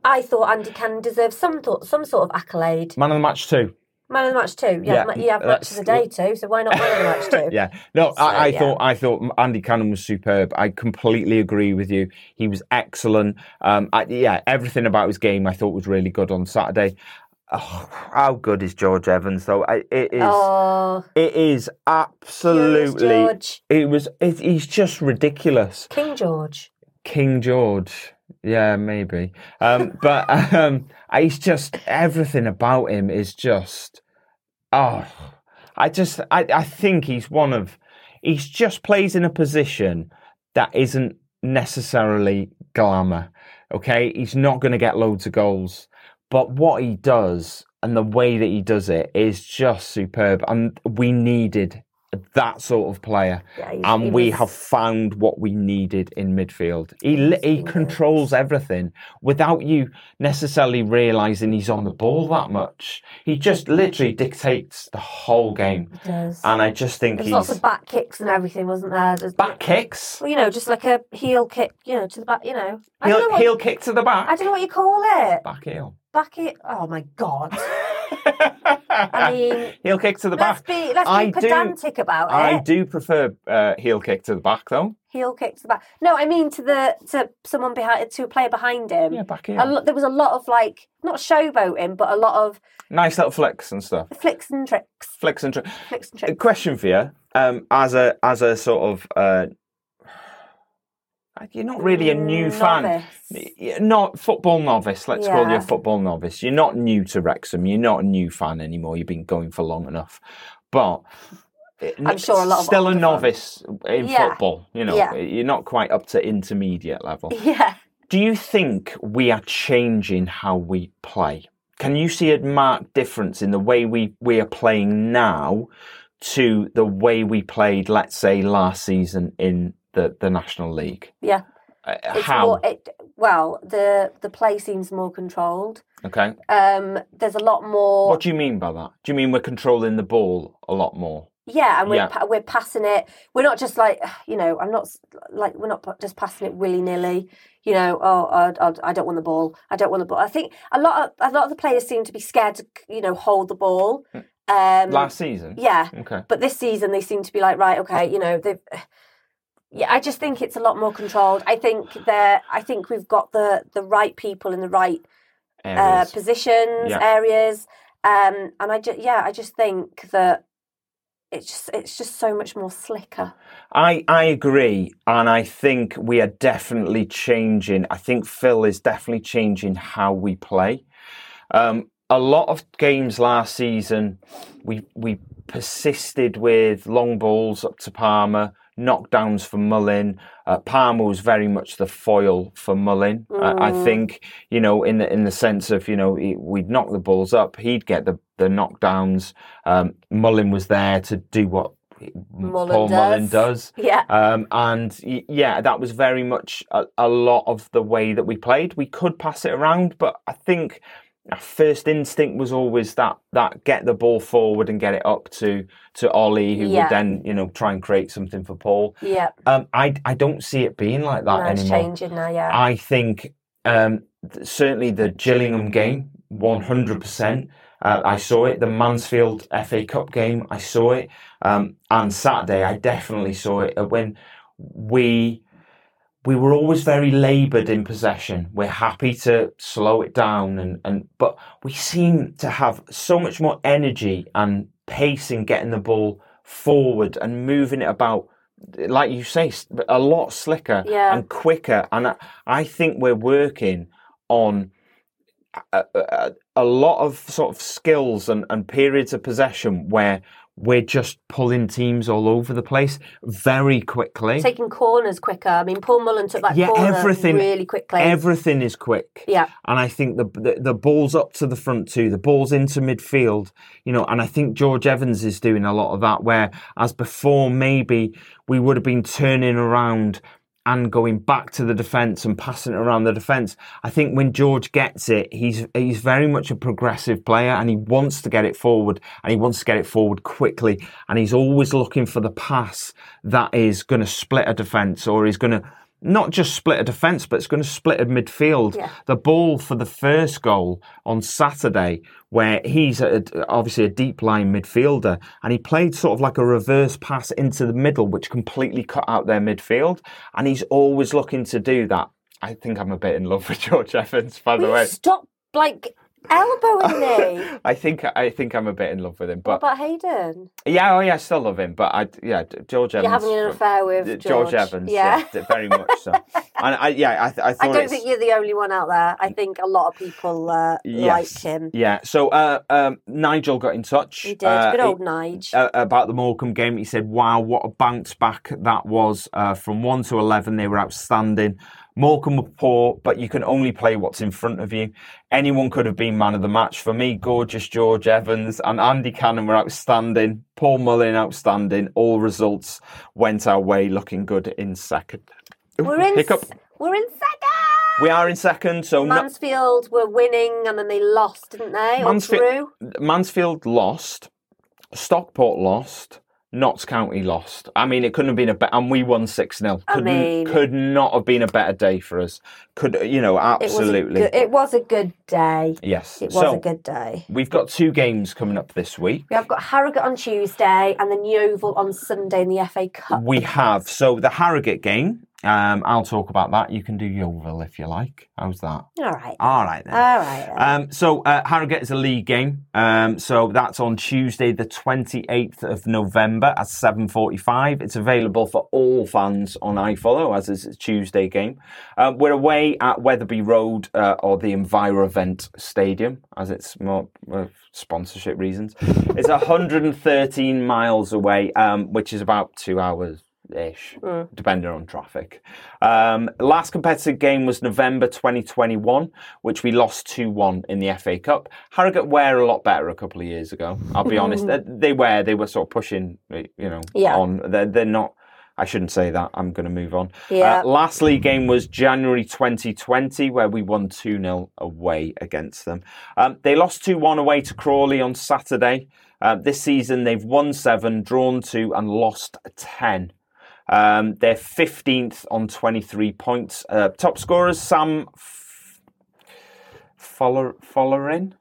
I thought Andy Cannon deserved some thought, some sort of accolade. Man of the match too. Man of the match too. Yeah, you have match of the day too. So why not man of the match too? Yeah, no, So, I, I yeah. thought I thought Andy Cannon was superb. I completely agree with you. He was excellent. Um, I, yeah, everything about his game I thought was really good on Saturday. Oh, how good is George Evans though? It is. Oh, It is absolutely. George, It was. It, he's just ridiculous. King George. King George. Yeah, maybe. Um, but um, he's just everything about him is just. Oh, I just I, I think he's one of. He's just plays in a position that isn't necessarily glamour. Okay, he's not going to get loads of goals, but what he does and the way that he does it is just superb. And we needed that sort of player Yeah, and he we was- have found what we needed in midfield. He he controls everything without you necessarily realizing he's on the ball that much. He just literally dictates the whole game, He does. and I just think There's he's lots of back kicks and everything, wasn't there? There's, back kicks, Well, you know, just like a heel kick, you know, to the back. You know, don't know what, heel kick to the back, I don't know what you call it. back heel. Back it. Oh my god. I mean, heel kick to the let's back. be let's I be do- pedantic about I it. do prefer uh, heel kick to the back though. Heel kick to the back. No, I mean to the to someone behind to a player behind him. Yeah, back A lo- there was a lot of like not showboating, but a lot of Nice little flicks and stuff. flicks and tricks. Flicks and. tricks. Flicks and A tricks. question for you, um, as a as a sort of uh, you're not really a new fan, Novice. Y- not football novice. Let's call you a football novice. You're not new to Wrexham. You're not a new fan anymore. You've been going for long enough, but. Eh, I'm sure a lot of still a novice in Yeah. football. You know, Yeah. Eh, you're not quite up to intermediate level. Yeah. Do you think we are changing how we play? Can you see a marked difference in the way we, we are playing now to the way we played, let's say, last season in the, the National League? Yeah. Uh, how? more it well, the the play seems more controlled. okay. Um there's a lot more What do you mean by that? Do you mean we're controlling the ball a lot more? Yeah, and we're Yeah. pa- we're passing it. We're not just like you know. I'm not like we're not just passing it willy nilly. You know, oh, I, I, I don't want the ball. I don't want the ball. I think a lot of a lot of the players seem to be scared to you know hold the ball. Um, last season? yeah, Okay. but this season they seem to be like right, okay, you know they've. Yeah, I just think it's a lot more controlled. I think that I think we've got the the right people in the right uh, positions, Yeah. areas, um, and I just yeah, I just think that it's just it's just so much more slicker. I, I agree, and I think we are definitely changing. I think Phil is definitely changing how we play. Um, a lot of games last season, we we persisted with long balls up to Palmer, knockdowns for Mullin. Uh, Palmer was very much the foil for Mullin. I, I Mm. think you know in the in the sense of you know he, we'd knock the balls up, he'd get the the knockdowns. Um, Mullin was there to do what Mullin Paul Mullin does. does. Yeah, Um, and y- yeah, that was very much a, a lot of the way that we played. We could pass it around, but I think our first instinct was always that that get the ball forward and get it up to to Ollie, who Yeah. would then you know try and create something for Paul. Yeah, Um, I I don't see it being like that no, anymore. changing now. Yeah, I think um, th- certainly the Gillingham game, one hundred percent. Uh, I saw it. The Mansfield FA Cup game, I saw it. Um, and Saturday, I definitely saw it uh, when we we were always very laboured in possession. We're happy to slow it down, and, and but we seem to have so much more energy and pace in getting the ball forward and moving it about. Like you say, a lot slicker Yeah. and quicker. And I, I think we're working on a, a, a lot of sort of skills and, and periods of possession where we're just pulling teams all over the place very quickly. taking corners quicker. I mean, Paul Mullin took that Yeah, corner everything- really quickly. Everything is quick. yeah, And I think the, the the ball's up to the front too. The ball's into midfield, you know. And I think George Evans is doing a lot of that. Where as before, maybe we would have been turning around and going back to the defence and passing it around the defence. I think when George gets it, he's he's very much a progressive player and he wants to get it forward and he wants to get it forward quickly. And he's always looking for the pass that is going to split a defence or is going to not just split a defence, but it's going to split a midfield. Yeah. The ball for the first goal on Saturday, where he's a, obviously a deep line midfielder, and he played sort of like a reverse pass into the middle, which completely cut out their midfield. And he's always looking to do that. I think I'm a bit in love with George Evans, by the way. stop like elbowing me. I think I think I'm a bit in love with him, what but about Hayden? yeah, oh yeah, I still love him. But I, yeah, George Evans. You're having an affair with uh, George, Evans, Yeah. yeah, very much so. And I, yeah, I, th- I thought I don't it's, think you're the only one out there. I think a lot of people uh, Yes. like him. Yeah. So uh, um, Nigel got in touch. He did. uh, Good old Nige. uh, about the Morecambe game. He said, "Wow, what a bounce back that was! Uh, from one to eleven, they were outstanding. Morecambe were poor, but you can only play what's in front of you. Anyone could have been man of the match for me. Gorgeous George Evans and Andy Cannon were outstanding. Paul Mullin outstanding. All results went our way, looking good in second. Ooh, we're in. hiccup. We're in second. We are in second. So no, Mansfield were winning and then they lost, didn't they? Mansfield- Mansfield lost, Stockport lost, Notts County lost. I mean, it couldn't have been a better, and we won 6 0. I Could, mean- could not have been a better day for us. Could, you know, It was, a absolutely. good, it was a good day. yes. It was so, a good day. we've got two games coming up this week. We have got Harrogate on Tuesday and then Yeovil on Sunday in the FA Cup. We have. So, the Harrogate game, um, I'll talk about that. You can do Yeovil if you like. How's that? All right. All right, then. All right. then. Um, so uh, Harrogate is a league game. Um, so that's on Tuesday, the 28th of November at 7:45. It's available for all fans on iFollow, as is a Tuesday game. Uh, we're away at Wetherby Road uh, or the Envirovent Stadium, as it's more uh, sponsorship reasons. It's 113 miles away, um, which is about two hours. Ish, depending on traffic. Um, last competitive game was November 2021, which we lost 2 1 in the FA Cup. Harrogate were a lot better a couple of years ago. I'll be honest. They- They were. They were sort of pushing, you know, Yeah. on. They're, they're not. I shouldn't say that. I'm going to move on. Yeah. Uh, last league game was January 2020, where we won 2 0 away against them. Um, they lost 2 1 away to Crawley on Saturday. Uh, this season, they've won seven, drawn two, and lost 10. Um, they're 15th on 23 points. Uh, top scorers Sam F- Fuller, Fullerin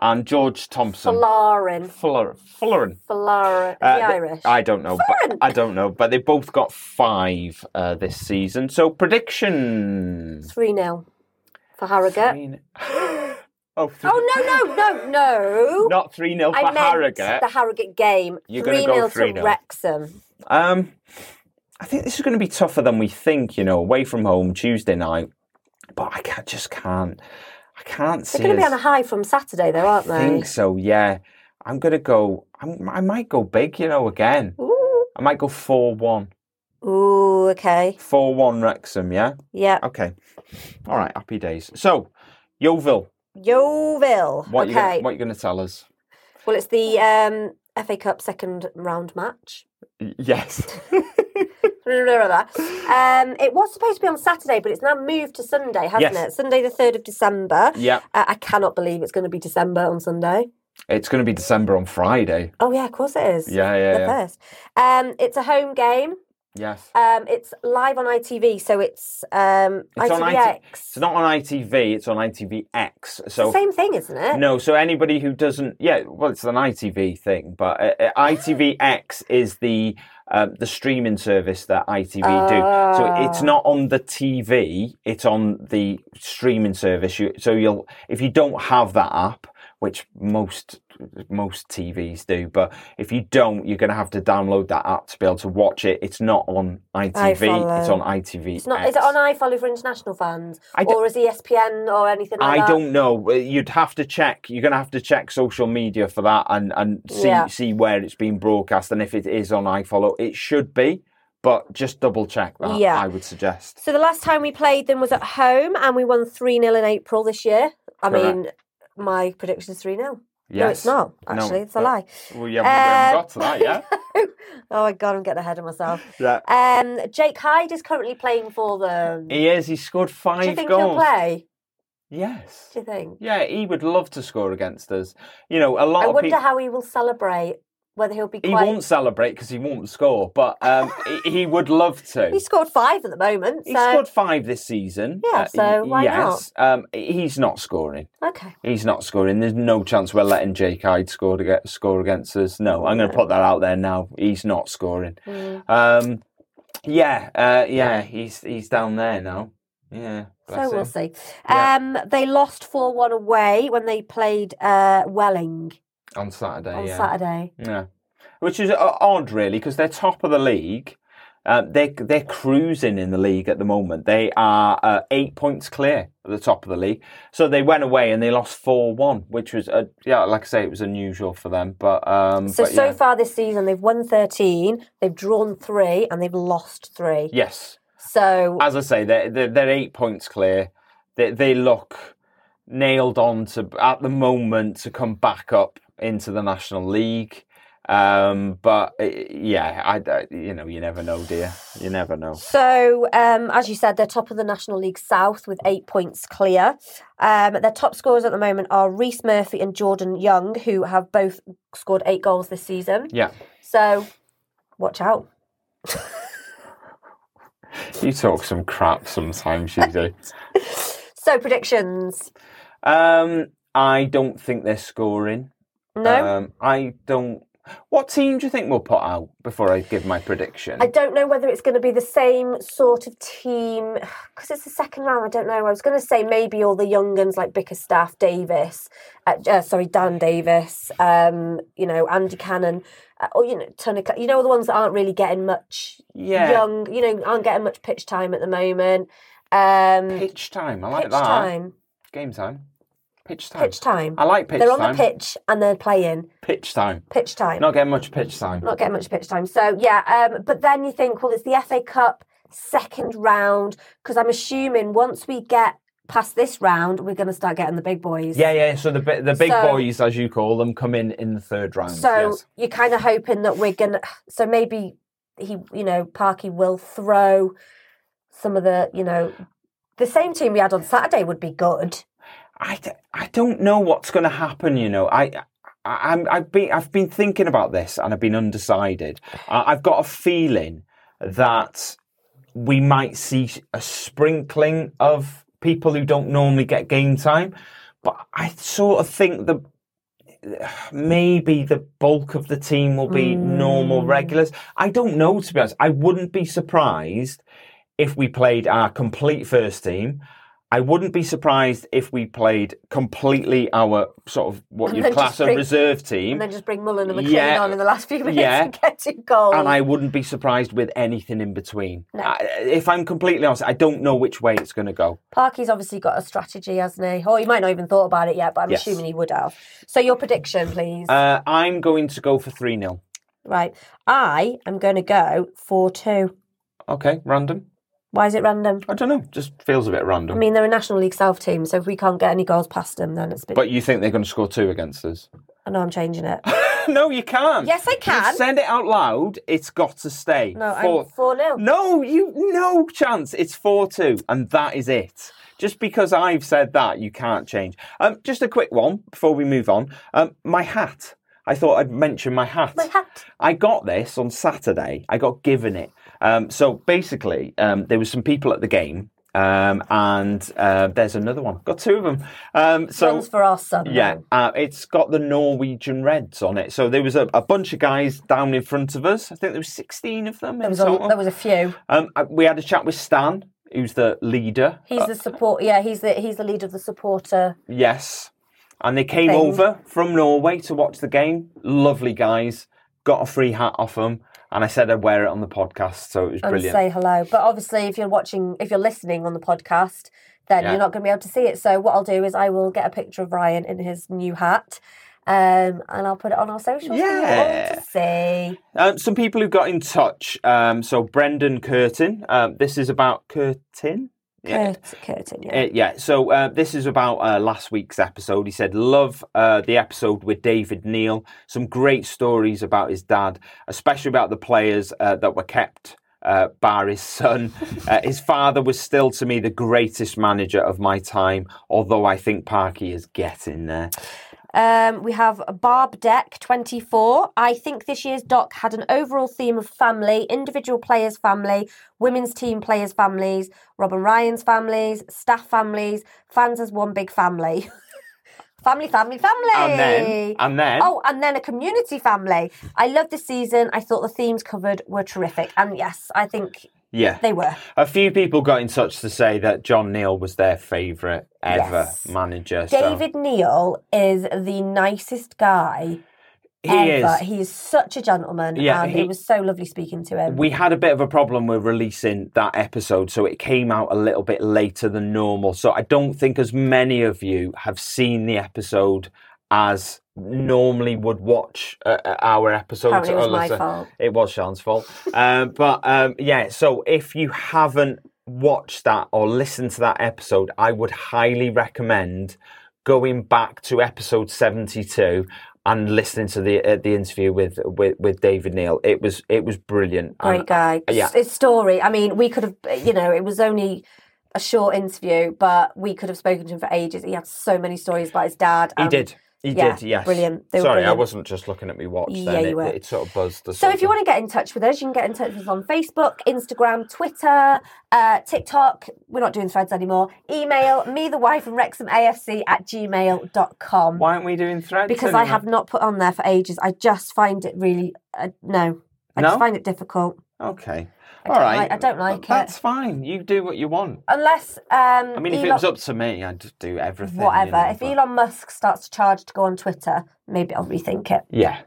and George Thompson. Falarin. Fuller, Fullerin. Falarin. Uh, the Irish. I don't know, but I don't know, but they both got five uh, this season. So predictions. 3 0 for Harrogate. Three- oh, three- Oh, no, no, no, no. not three 0 for I meant Harrogate. the Harrogate game. You're gonna 3 go 0 to Wrexham. Um, I think this is going to be tougher than we think. You know, away from home Tuesday night, but I can't, just can't. I can't see. They're going to be on a high from Saturday, though, aren't I they? think so. Yeah, I'm going to go. I'm, I might go big. You know, again. Ooh. I might go four one. Ooh, okay. Four one Wrexham. Yeah. Yeah. Okay. All right. Happy days. So, Yeovil. Yeovil. What you okay. gonna, what you going to tell us? Well, it's the um, FA Cup second round match. Yes. um, it was supposed to be on Saturday, but it's now moved to Sunday, hasn't Yes. it? Sunday, the 3rd of December. Yeah, Uh, I cannot believe it's going to be December on Sunday. it's going to be December on Friday. Oh, yeah, of course it is. Yeah, yeah, The yeah. first. Um, it's a home game. Yes. Um, it's live on ITV, so it's um, It's on ITVX. It's not on ITV, it's on ITVX. It's the So same thing, isn't it? No, so anybody who doesn't, yeah, well, it's an ITV thing, but uh, uh, ITVX is the uh, the streaming service that ITV do. So it's Ah. not on the TV; it's on the streaming service. You, so you'll, if you don't have that app, which most most TVs do, but if you don't, you're going to have to download that app to be able to watch it. It's not on ITV; it's on ITV. It's not. Is it on iFollow for international fans, or is ESPN or anything like I that? don't know. Uh, You'd have to check. You're going to have to check social media for that and and see Yeah. see where it's being broadcast and if it is on iFollow. It should be, but just double check that. Yeah. I would suggest. So the last time we played them was at home, and we won three 0 in April this year. I Correct. mean, my prediction is three 0 Yes. No, it's not. No, Actually, it's a lie. Well, you haven't, we haven't Um, got to that yet. oh my god, I'm getting ahead of myself. yeah. Um, Jake Hyde is currently playing for them. He is. He scored five Do you think he'll goals. play? Yes. Do you think? Yeah, he would love to score against us. You know, a lot I wonder people. how he will celebrate. Whether he'll be He quite. won't celebrate because he won't score, but um, he, he would love to. He scored five at the moment. He So scored five this season. Yeah, Uh, so why yes. Um, he's not scoring. okay. He's not scoring. There's no chance we're letting Jake Hyde score to get score against us. No, I'm going to put that out there now. He's not scoring. Mm. Um, yeah, uh, yeah, he's he's down there now. Yeah, So we'll him. see. Yeah. Um, they lost four one away when they played uh, Welling on Saturday. on yeah, Saturday. yeah, which is uh, odd, really, because they're top of the league. Uh, they they're cruising in the league at the moment. They are uh, eight points clear at the top of the league. So they went away and they lost four one, which was uh, yeah, like I say, it was unusual for them. But um, So but so yeah. far this season they've won thirteen, they've drawn three, and they've lost three. yes, So as I say, they're, they're, they're eight points clear. They, they look nailed on to, at the moment, to come back up into the National League. Um, but uh, yeah, I, I- you know, you never know, dear. You never know. So, um, as you said, they're top of the National League South with eight points clear. Um, their top scorers at the moment are Rhys Murphy and Jordan Young, who have both scored eight goals this season. Yeah, So, watch out. you talk some crap sometimes, you do. So, predictions. um, I don't think they're scoring. No, Um, I don't. What team do you think we'll put out before I give my prediction? I don't know whether it's going to be the same sort of team because it's the second round. I don't know. I was going to say maybe all the young guns like Bickerstaff, Davis, uh, uh, sorry, Dan Davis, um, you know, Andy Cannon, uh, or you know, Tunica, you know, the ones that aren't really getting much yeah, young, you know, aren't getting much pitch time at the moment. Um, pitch time. I like pitch that. time, Game time. Pitch time. pitch time. I like pitch They're on time. the pitch and they're playing Pitch time. pitch time. Not getting much pitch time. not getting much pitch time. So yeah, um, but then you think, well, it's the FA Cup second round because I'm assuming once we get past this round, we're going to start getting the big boys. Yeah, yeah. So the the big So- boys, as you call them, come in in the third round. So yes. you're kind of hoping that we're gonna. So maybe he, you know, Parky will throw some of the, you know, the same team we had on Saturday would be good. I, I don't know what's going to happen. You know, I. I, I'm, I've been I've been thinking about this and I've been undecided. I, I've got a feeling that we might see a sprinkling of people who don't normally get game time, but I sort of think the maybe the bulk of the team will be normal Mm. regulars. I don't know to be honest. I wouldn't be surprised if we played our complete first team. I wouldn't be surprised if we played completely our sort of what you class a bring- reserve team. And then just bring Mullin and McLean Yeah, on in the last few minutes yeah. and get two goals. and I wouldn't be surprised with anything in between. No. I, if I'm completely honest, I don't know which way it's going to go. Parky's obviously got a strategy, hasn't he? Or he might not even thought about it yet, but I'm Yes. assuming he would have. So your prediction, please. Uh, I'm going to go for 3 0. right. I am going to go 4 2. Okay, random. Why is it random? I don't know. Just feels a bit random. I mean, they're a National League South team, so if we can't get any goals past them, then it's a bit. but you think they're going to score two against us? I know I'm changing it. no, you can't. Yes, I You can. said it out loud. It's got to stay. No, Four- I'm 4 0. No, you no chance. It's four two, and that is it. Just because I've said that, you can't change. Um, just a quick one before we move on. Um, my hat. I thought I'd mention my hat. My hat. I got this on Saturday. I got given it. Um, so basically, um, there was some people at the game, um, and uh, there's another one. Got two of them. Um, so One's for our son. yeah, uh, it's got the Norwegian Reds on it. So there was a, a bunch of guys down in front of us. I think there was 16 of them There was, a, there was a few. Um, uh, we had a chat with Stan, who's the leader. He's the support. Yeah, he's the he's the leader of the supporter. Yes. And they came Thing. over from Norway to watch the game. Lovely guys. Got a free hat off them. And I said I'd wear it on the podcast. So it was and brilliant. say hello. But obviously, if you're watching, if you're listening on the podcast, then Yeah. you're not going to be able to see it. So what I'll do is I will get a picture of Ryan in his new hat, um, and I'll put it on our socials for you all Yeah. to see. Um, some people who got in touch. Um, so Brendan Curtin. Um, this is about Curtin. Yeah. Curtin, yeah. Uh, yeah, so uh, this is about uh, last week's episode. He said, Love uh, the episode with David Neal. Some great stories about his dad, especially about the players uh, that were kept. Uh, bar his son. Uh, his father was still to me the greatest manager of my time, although I think Parky is getting there. Um, we have Barb Deck 24. I think this year's doc had an overall theme of family, individual players' family, women's team players' families, Robin Ryan's families, staff families, fans as one big family. family, family, family. And then, and then, Oh, and then a community family. I love this season. I thought the themes covered were terrific. And yes, I think yeah, they were. a few people got in touch to say that John Neal was their favourite ever Yes. manager. so- David Neal is the nicest guy he ever. is. He is such a gentleman. Yeah, and he- it was so lovely speaking to him. We had a bit of a problem with releasing that episode, so it came out a little bit later than normal. So I don't think as many of you have seen the episode as normally would watch uh, uh, our episodes. It was my fault. It was Siân's fault. um, but um, yeah, so if you haven't watched that or listened to that episode, I would highly recommend going back to episode 72 and listening to the uh, the interview with, with with David Neal. It was it was brilliant. Great And- guy. yeah. His story. I mean, we could have, you know, it was only a short interview, but we could have spoken to him for ages. He had so many stories about his dad. He and- did. He yeah, did. Yes. brilliant. They were Sorry, I wasn't just looking at me watch. Yeah, then. you it, were. it sort of buzzed. The So if you want to get in touch with us, you can get in touch with us on Facebook, Instagram, Twitter, uh, TikTok. We're not doing threads anymore. Email me, the wife, and WrexhamAFC at gmail.com. Why aren't we doing threads? Because I have not put on there for ages. I just find it really, uh, no. I No? just find it difficult. Okay. I All like- I don't like it. That's fine. You do what you want. Unless, um, I mean, if it was up to me, I'd do everything. you whatever. know, if but- Elon Musk starts to charge to go on Twitter, maybe I'll rethink it. Yeah.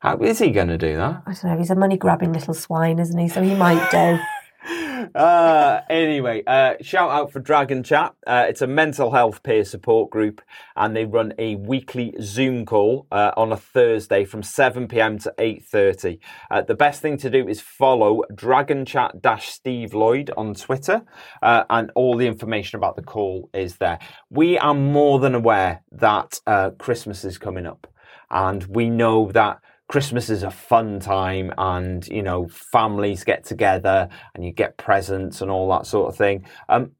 How is he going to do that? I don't know. He's a money grabbing little swine, isn't he? So he might do. uh, anyway, uh, shout out for Dragon Chat. Uh, it's a mental health peer support group, and they run a weekly Zoom call uh, on a Thursday from 7 p.m. to 8:30. Uh, the best thing to do is follow Dragon Chat dash Steve Lloyd on Twitter, uh, and all the information about the call is there. We are more than aware that Christmas is coming up, and we know that. Christmas is a fun time and, you know, families get together and you get presents and all that sort of thing. Um,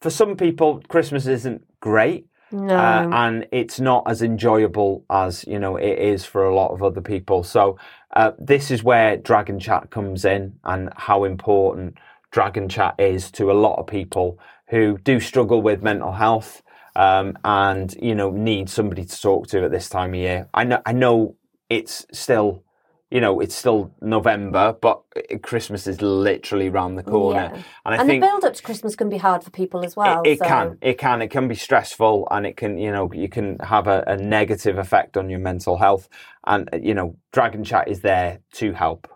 for some people, Christmas isn't great. No. Uh, and it's not as enjoyable as you know it is for a lot of other people. So uh, this is where Dragon Chat comes in, and how important Dragon Chat is to a lot of people who do struggle with mental health um, and you know need somebody to talk to at this time of year. I know, I know, it's still. You know, it's still November, but Christmas is literally round the corner, Yeah. and I and think the build up to Christmas can be hard for people as well. it, it so. can it can it can be stressful and it can you know you can have a, a negative effect on your mental health and you know dragon chat is there to help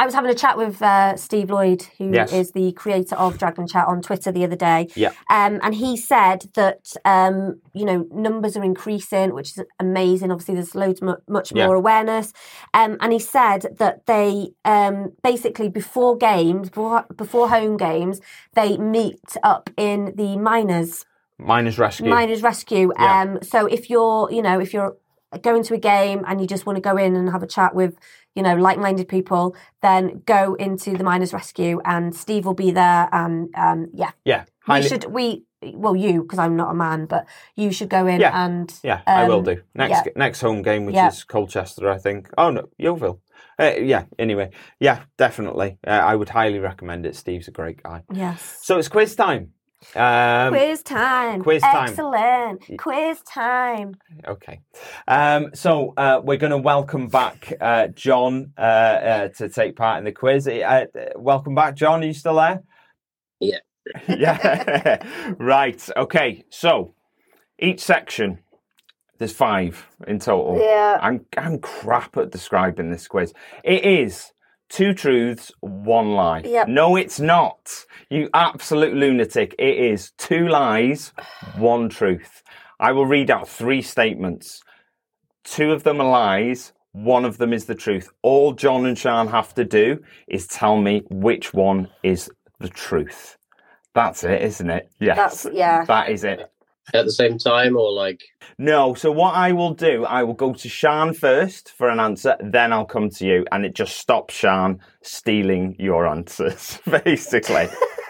I was having a chat with uh, Steve Lloyd, who is Yes. the creator of Dragon Chat on Twitter the other day. Yeah. Um, and he said that, um, you know, numbers are increasing, which is amazing. Obviously, there's loads mu- much Yeah. more awareness. Um, and he said that they um, basically, before games, before, before home games, they meet up in the miners miners rescue miners rescue Yeah. um so if you're you know if you're go into a game and you just want to go in and have a chat with, you know, like-minded people, then go into the miners rescue and Steve will be there. And um, yeah, Yeah. we should we well you because I'm not a man, but you should go in Yeah. and Yeah, I will Um, do. Next yeah. next home game, which Yeah. is Colchester, I think. Oh no, Yeovil. Uh, yeah. Anyway, yeah, definitely. Uh, I would highly recommend it. Steve's a great guy. yes. So it's quiz time. Um, quiz time. quiz time. Excellent. Quiz time. Okay. Um, so uh, we're going to welcome back uh, John uh, uh, to take part in the quiz. Uh, welcome back, John. Are you still there? Yeah. yeah. right. Okay. So each section, there's five in total. Yeah. I'm I'm crap at describing this quiz. It is two truths, one lie. Yep. No, it's not. You absolute lunatic. It is two lies, one truth. I will read out three statements. Two of them are lies. One of them is the truth. All John and Siân have to do is tell me which one is the truth. That's it, isn't it? Yes. That's yeah. That is it. At the same time, or like, No, so what I will do, I will go to Siân first for an answer, then I'll come to you, and it just stops Siân stealing your answers, basically.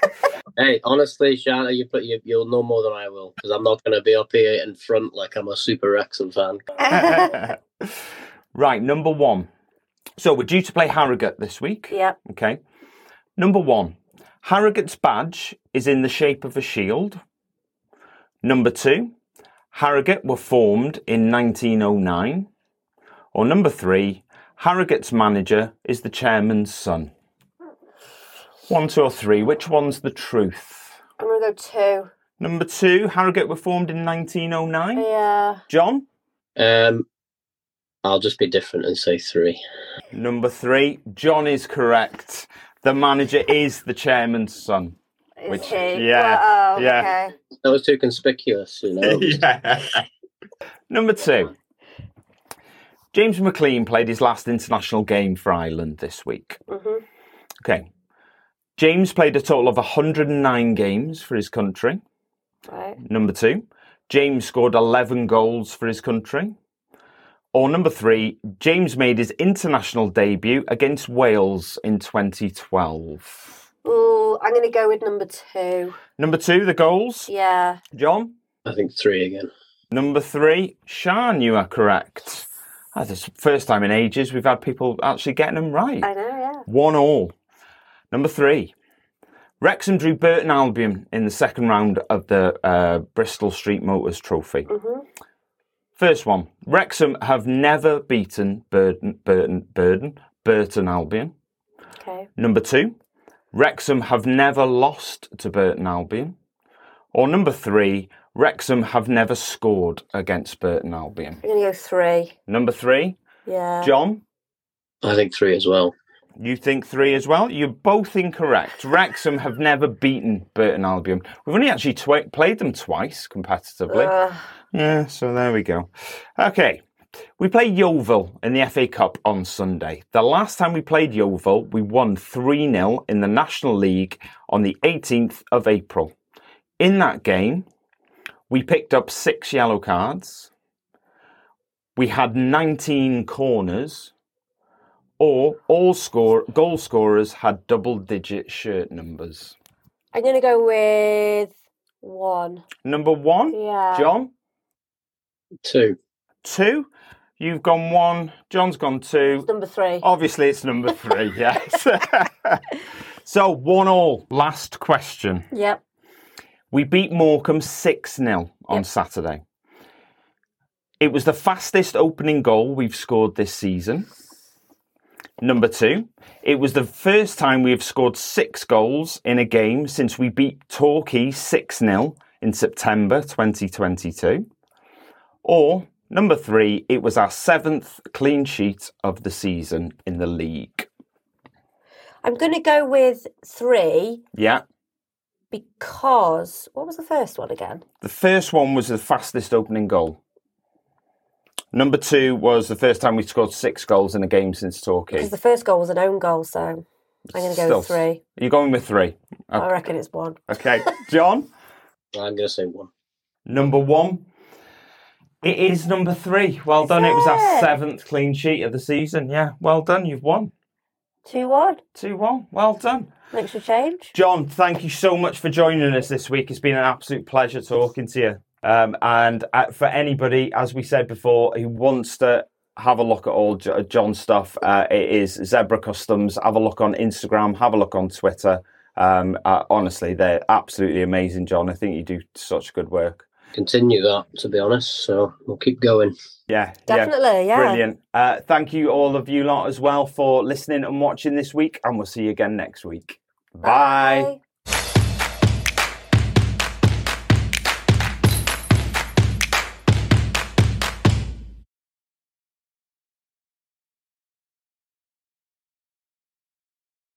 hey, honestly, Shanna, you put you, you'll know more than I will because I'm not going to be up here in front like I'm a super Wrexham fan. right, number one. So we're due to play Harrogate this week. yeah. Okay. Number one, Harrogate's badge is in the shape of a shield. Number two, Harrogate were formed in 1909. Or number three, Harrogate's manager is the chairman's son. One, two, or three. Which one's the truth? I'm gonna go two. Number two, Harrogate were formed in 1909. Yeah. John? Um, I'll just be different and say three. Number three, John is correct. The manager is the chairman's son. Is Which- he? yeah, Well, oh, yeah. Okay. That was too conspicuous, you know. yeah. Number two. James McLean played his last international game for Ireland this week. Mhm. Okay. James played a total of 109 games for his country. Right. Number two. James scored 11 goals for his country. Or number three, James made his international debut against Wales in 2012. Ooh, I'm gonna go with number two. Number two, the goals. Yeah. John? I think three again. Number three, Sean, you are correct. That's the first time in ages we've had people actually getting them right. I know. Yeah. One all. Number three, Wrexham drew Burton Albion in the second round of the uh, Bristol Street Motors Trophy. Mhm. First one, Wrexham have never beaten Burton, Burton, Burton, Burton Albion. Okay. Number two, Wrexham have never lost to Burton Albion. Or number three, Wrexham have never scored against Burton Albion. I'm gonna go three. Number three, Yeah. John, I think three as well. you think three as well? You're both incorrect. Wrexham have never beaten Burton Albion. We've only actually twi- played them twice competitively. Ugh. Yeah, so there we go. Okay. We play Yeovil in the FA Cup on Sunday. The last time we played Yeovil, we won 3 0 in the National League on the 18th of April. In that game, we picked up six yellow cards, we had 19 corners, or all score goal scorers had double digit shirt numbers. I'm gonna go with one. Number one, Yeah. John. Two. Two. You've gone one. John's gone two. Number three. Obviously, it's number three. yes. so one all. Last question. Yep. We beat Morecambe six 0 on Yep. Saturday. It was the fastest opening goal we've scored this season. Number two, it was the first time we have scored six goals in a game since we beat Torquay 6 0 in September 2022. Or number three, it was our seventh clean sheet of the season in the league. I'm gonna go with three Yeah. because what was the first one again? The first one was the fastest opening goal. Number two was the first time we scored six goals in a game since Torquay. Because the first goal was an own goal, so I'm gonna go Still- with three. You're going with three. I reckon it's one. Okay. John? I'm going to say one. Number one. It is number three. Well Is done. It was our seventh clean sheet of the season. Yeah, well done. You've won. 2 1. 2 1. Well done. Makes a change. John, thank you so much for joining us this week. It's been an absolute pleasure talking to you. Um, and uh, for anybody, as we said before, who wants to have a look at all John's stuff, uh, it is Zebra Customs. Have a look on Instagram, have a look on Twitter. Um, uh, honestly, they're absolutely amazing, John. I think you do such good work. Continue that, to be honest. So we'll keep going. Yeah, yeah. Definitely, yeah. Brilliant. Uh, thank you, all of you lot, as well, for listening and watching this week, and we'll see you again next week. Bye. Bye.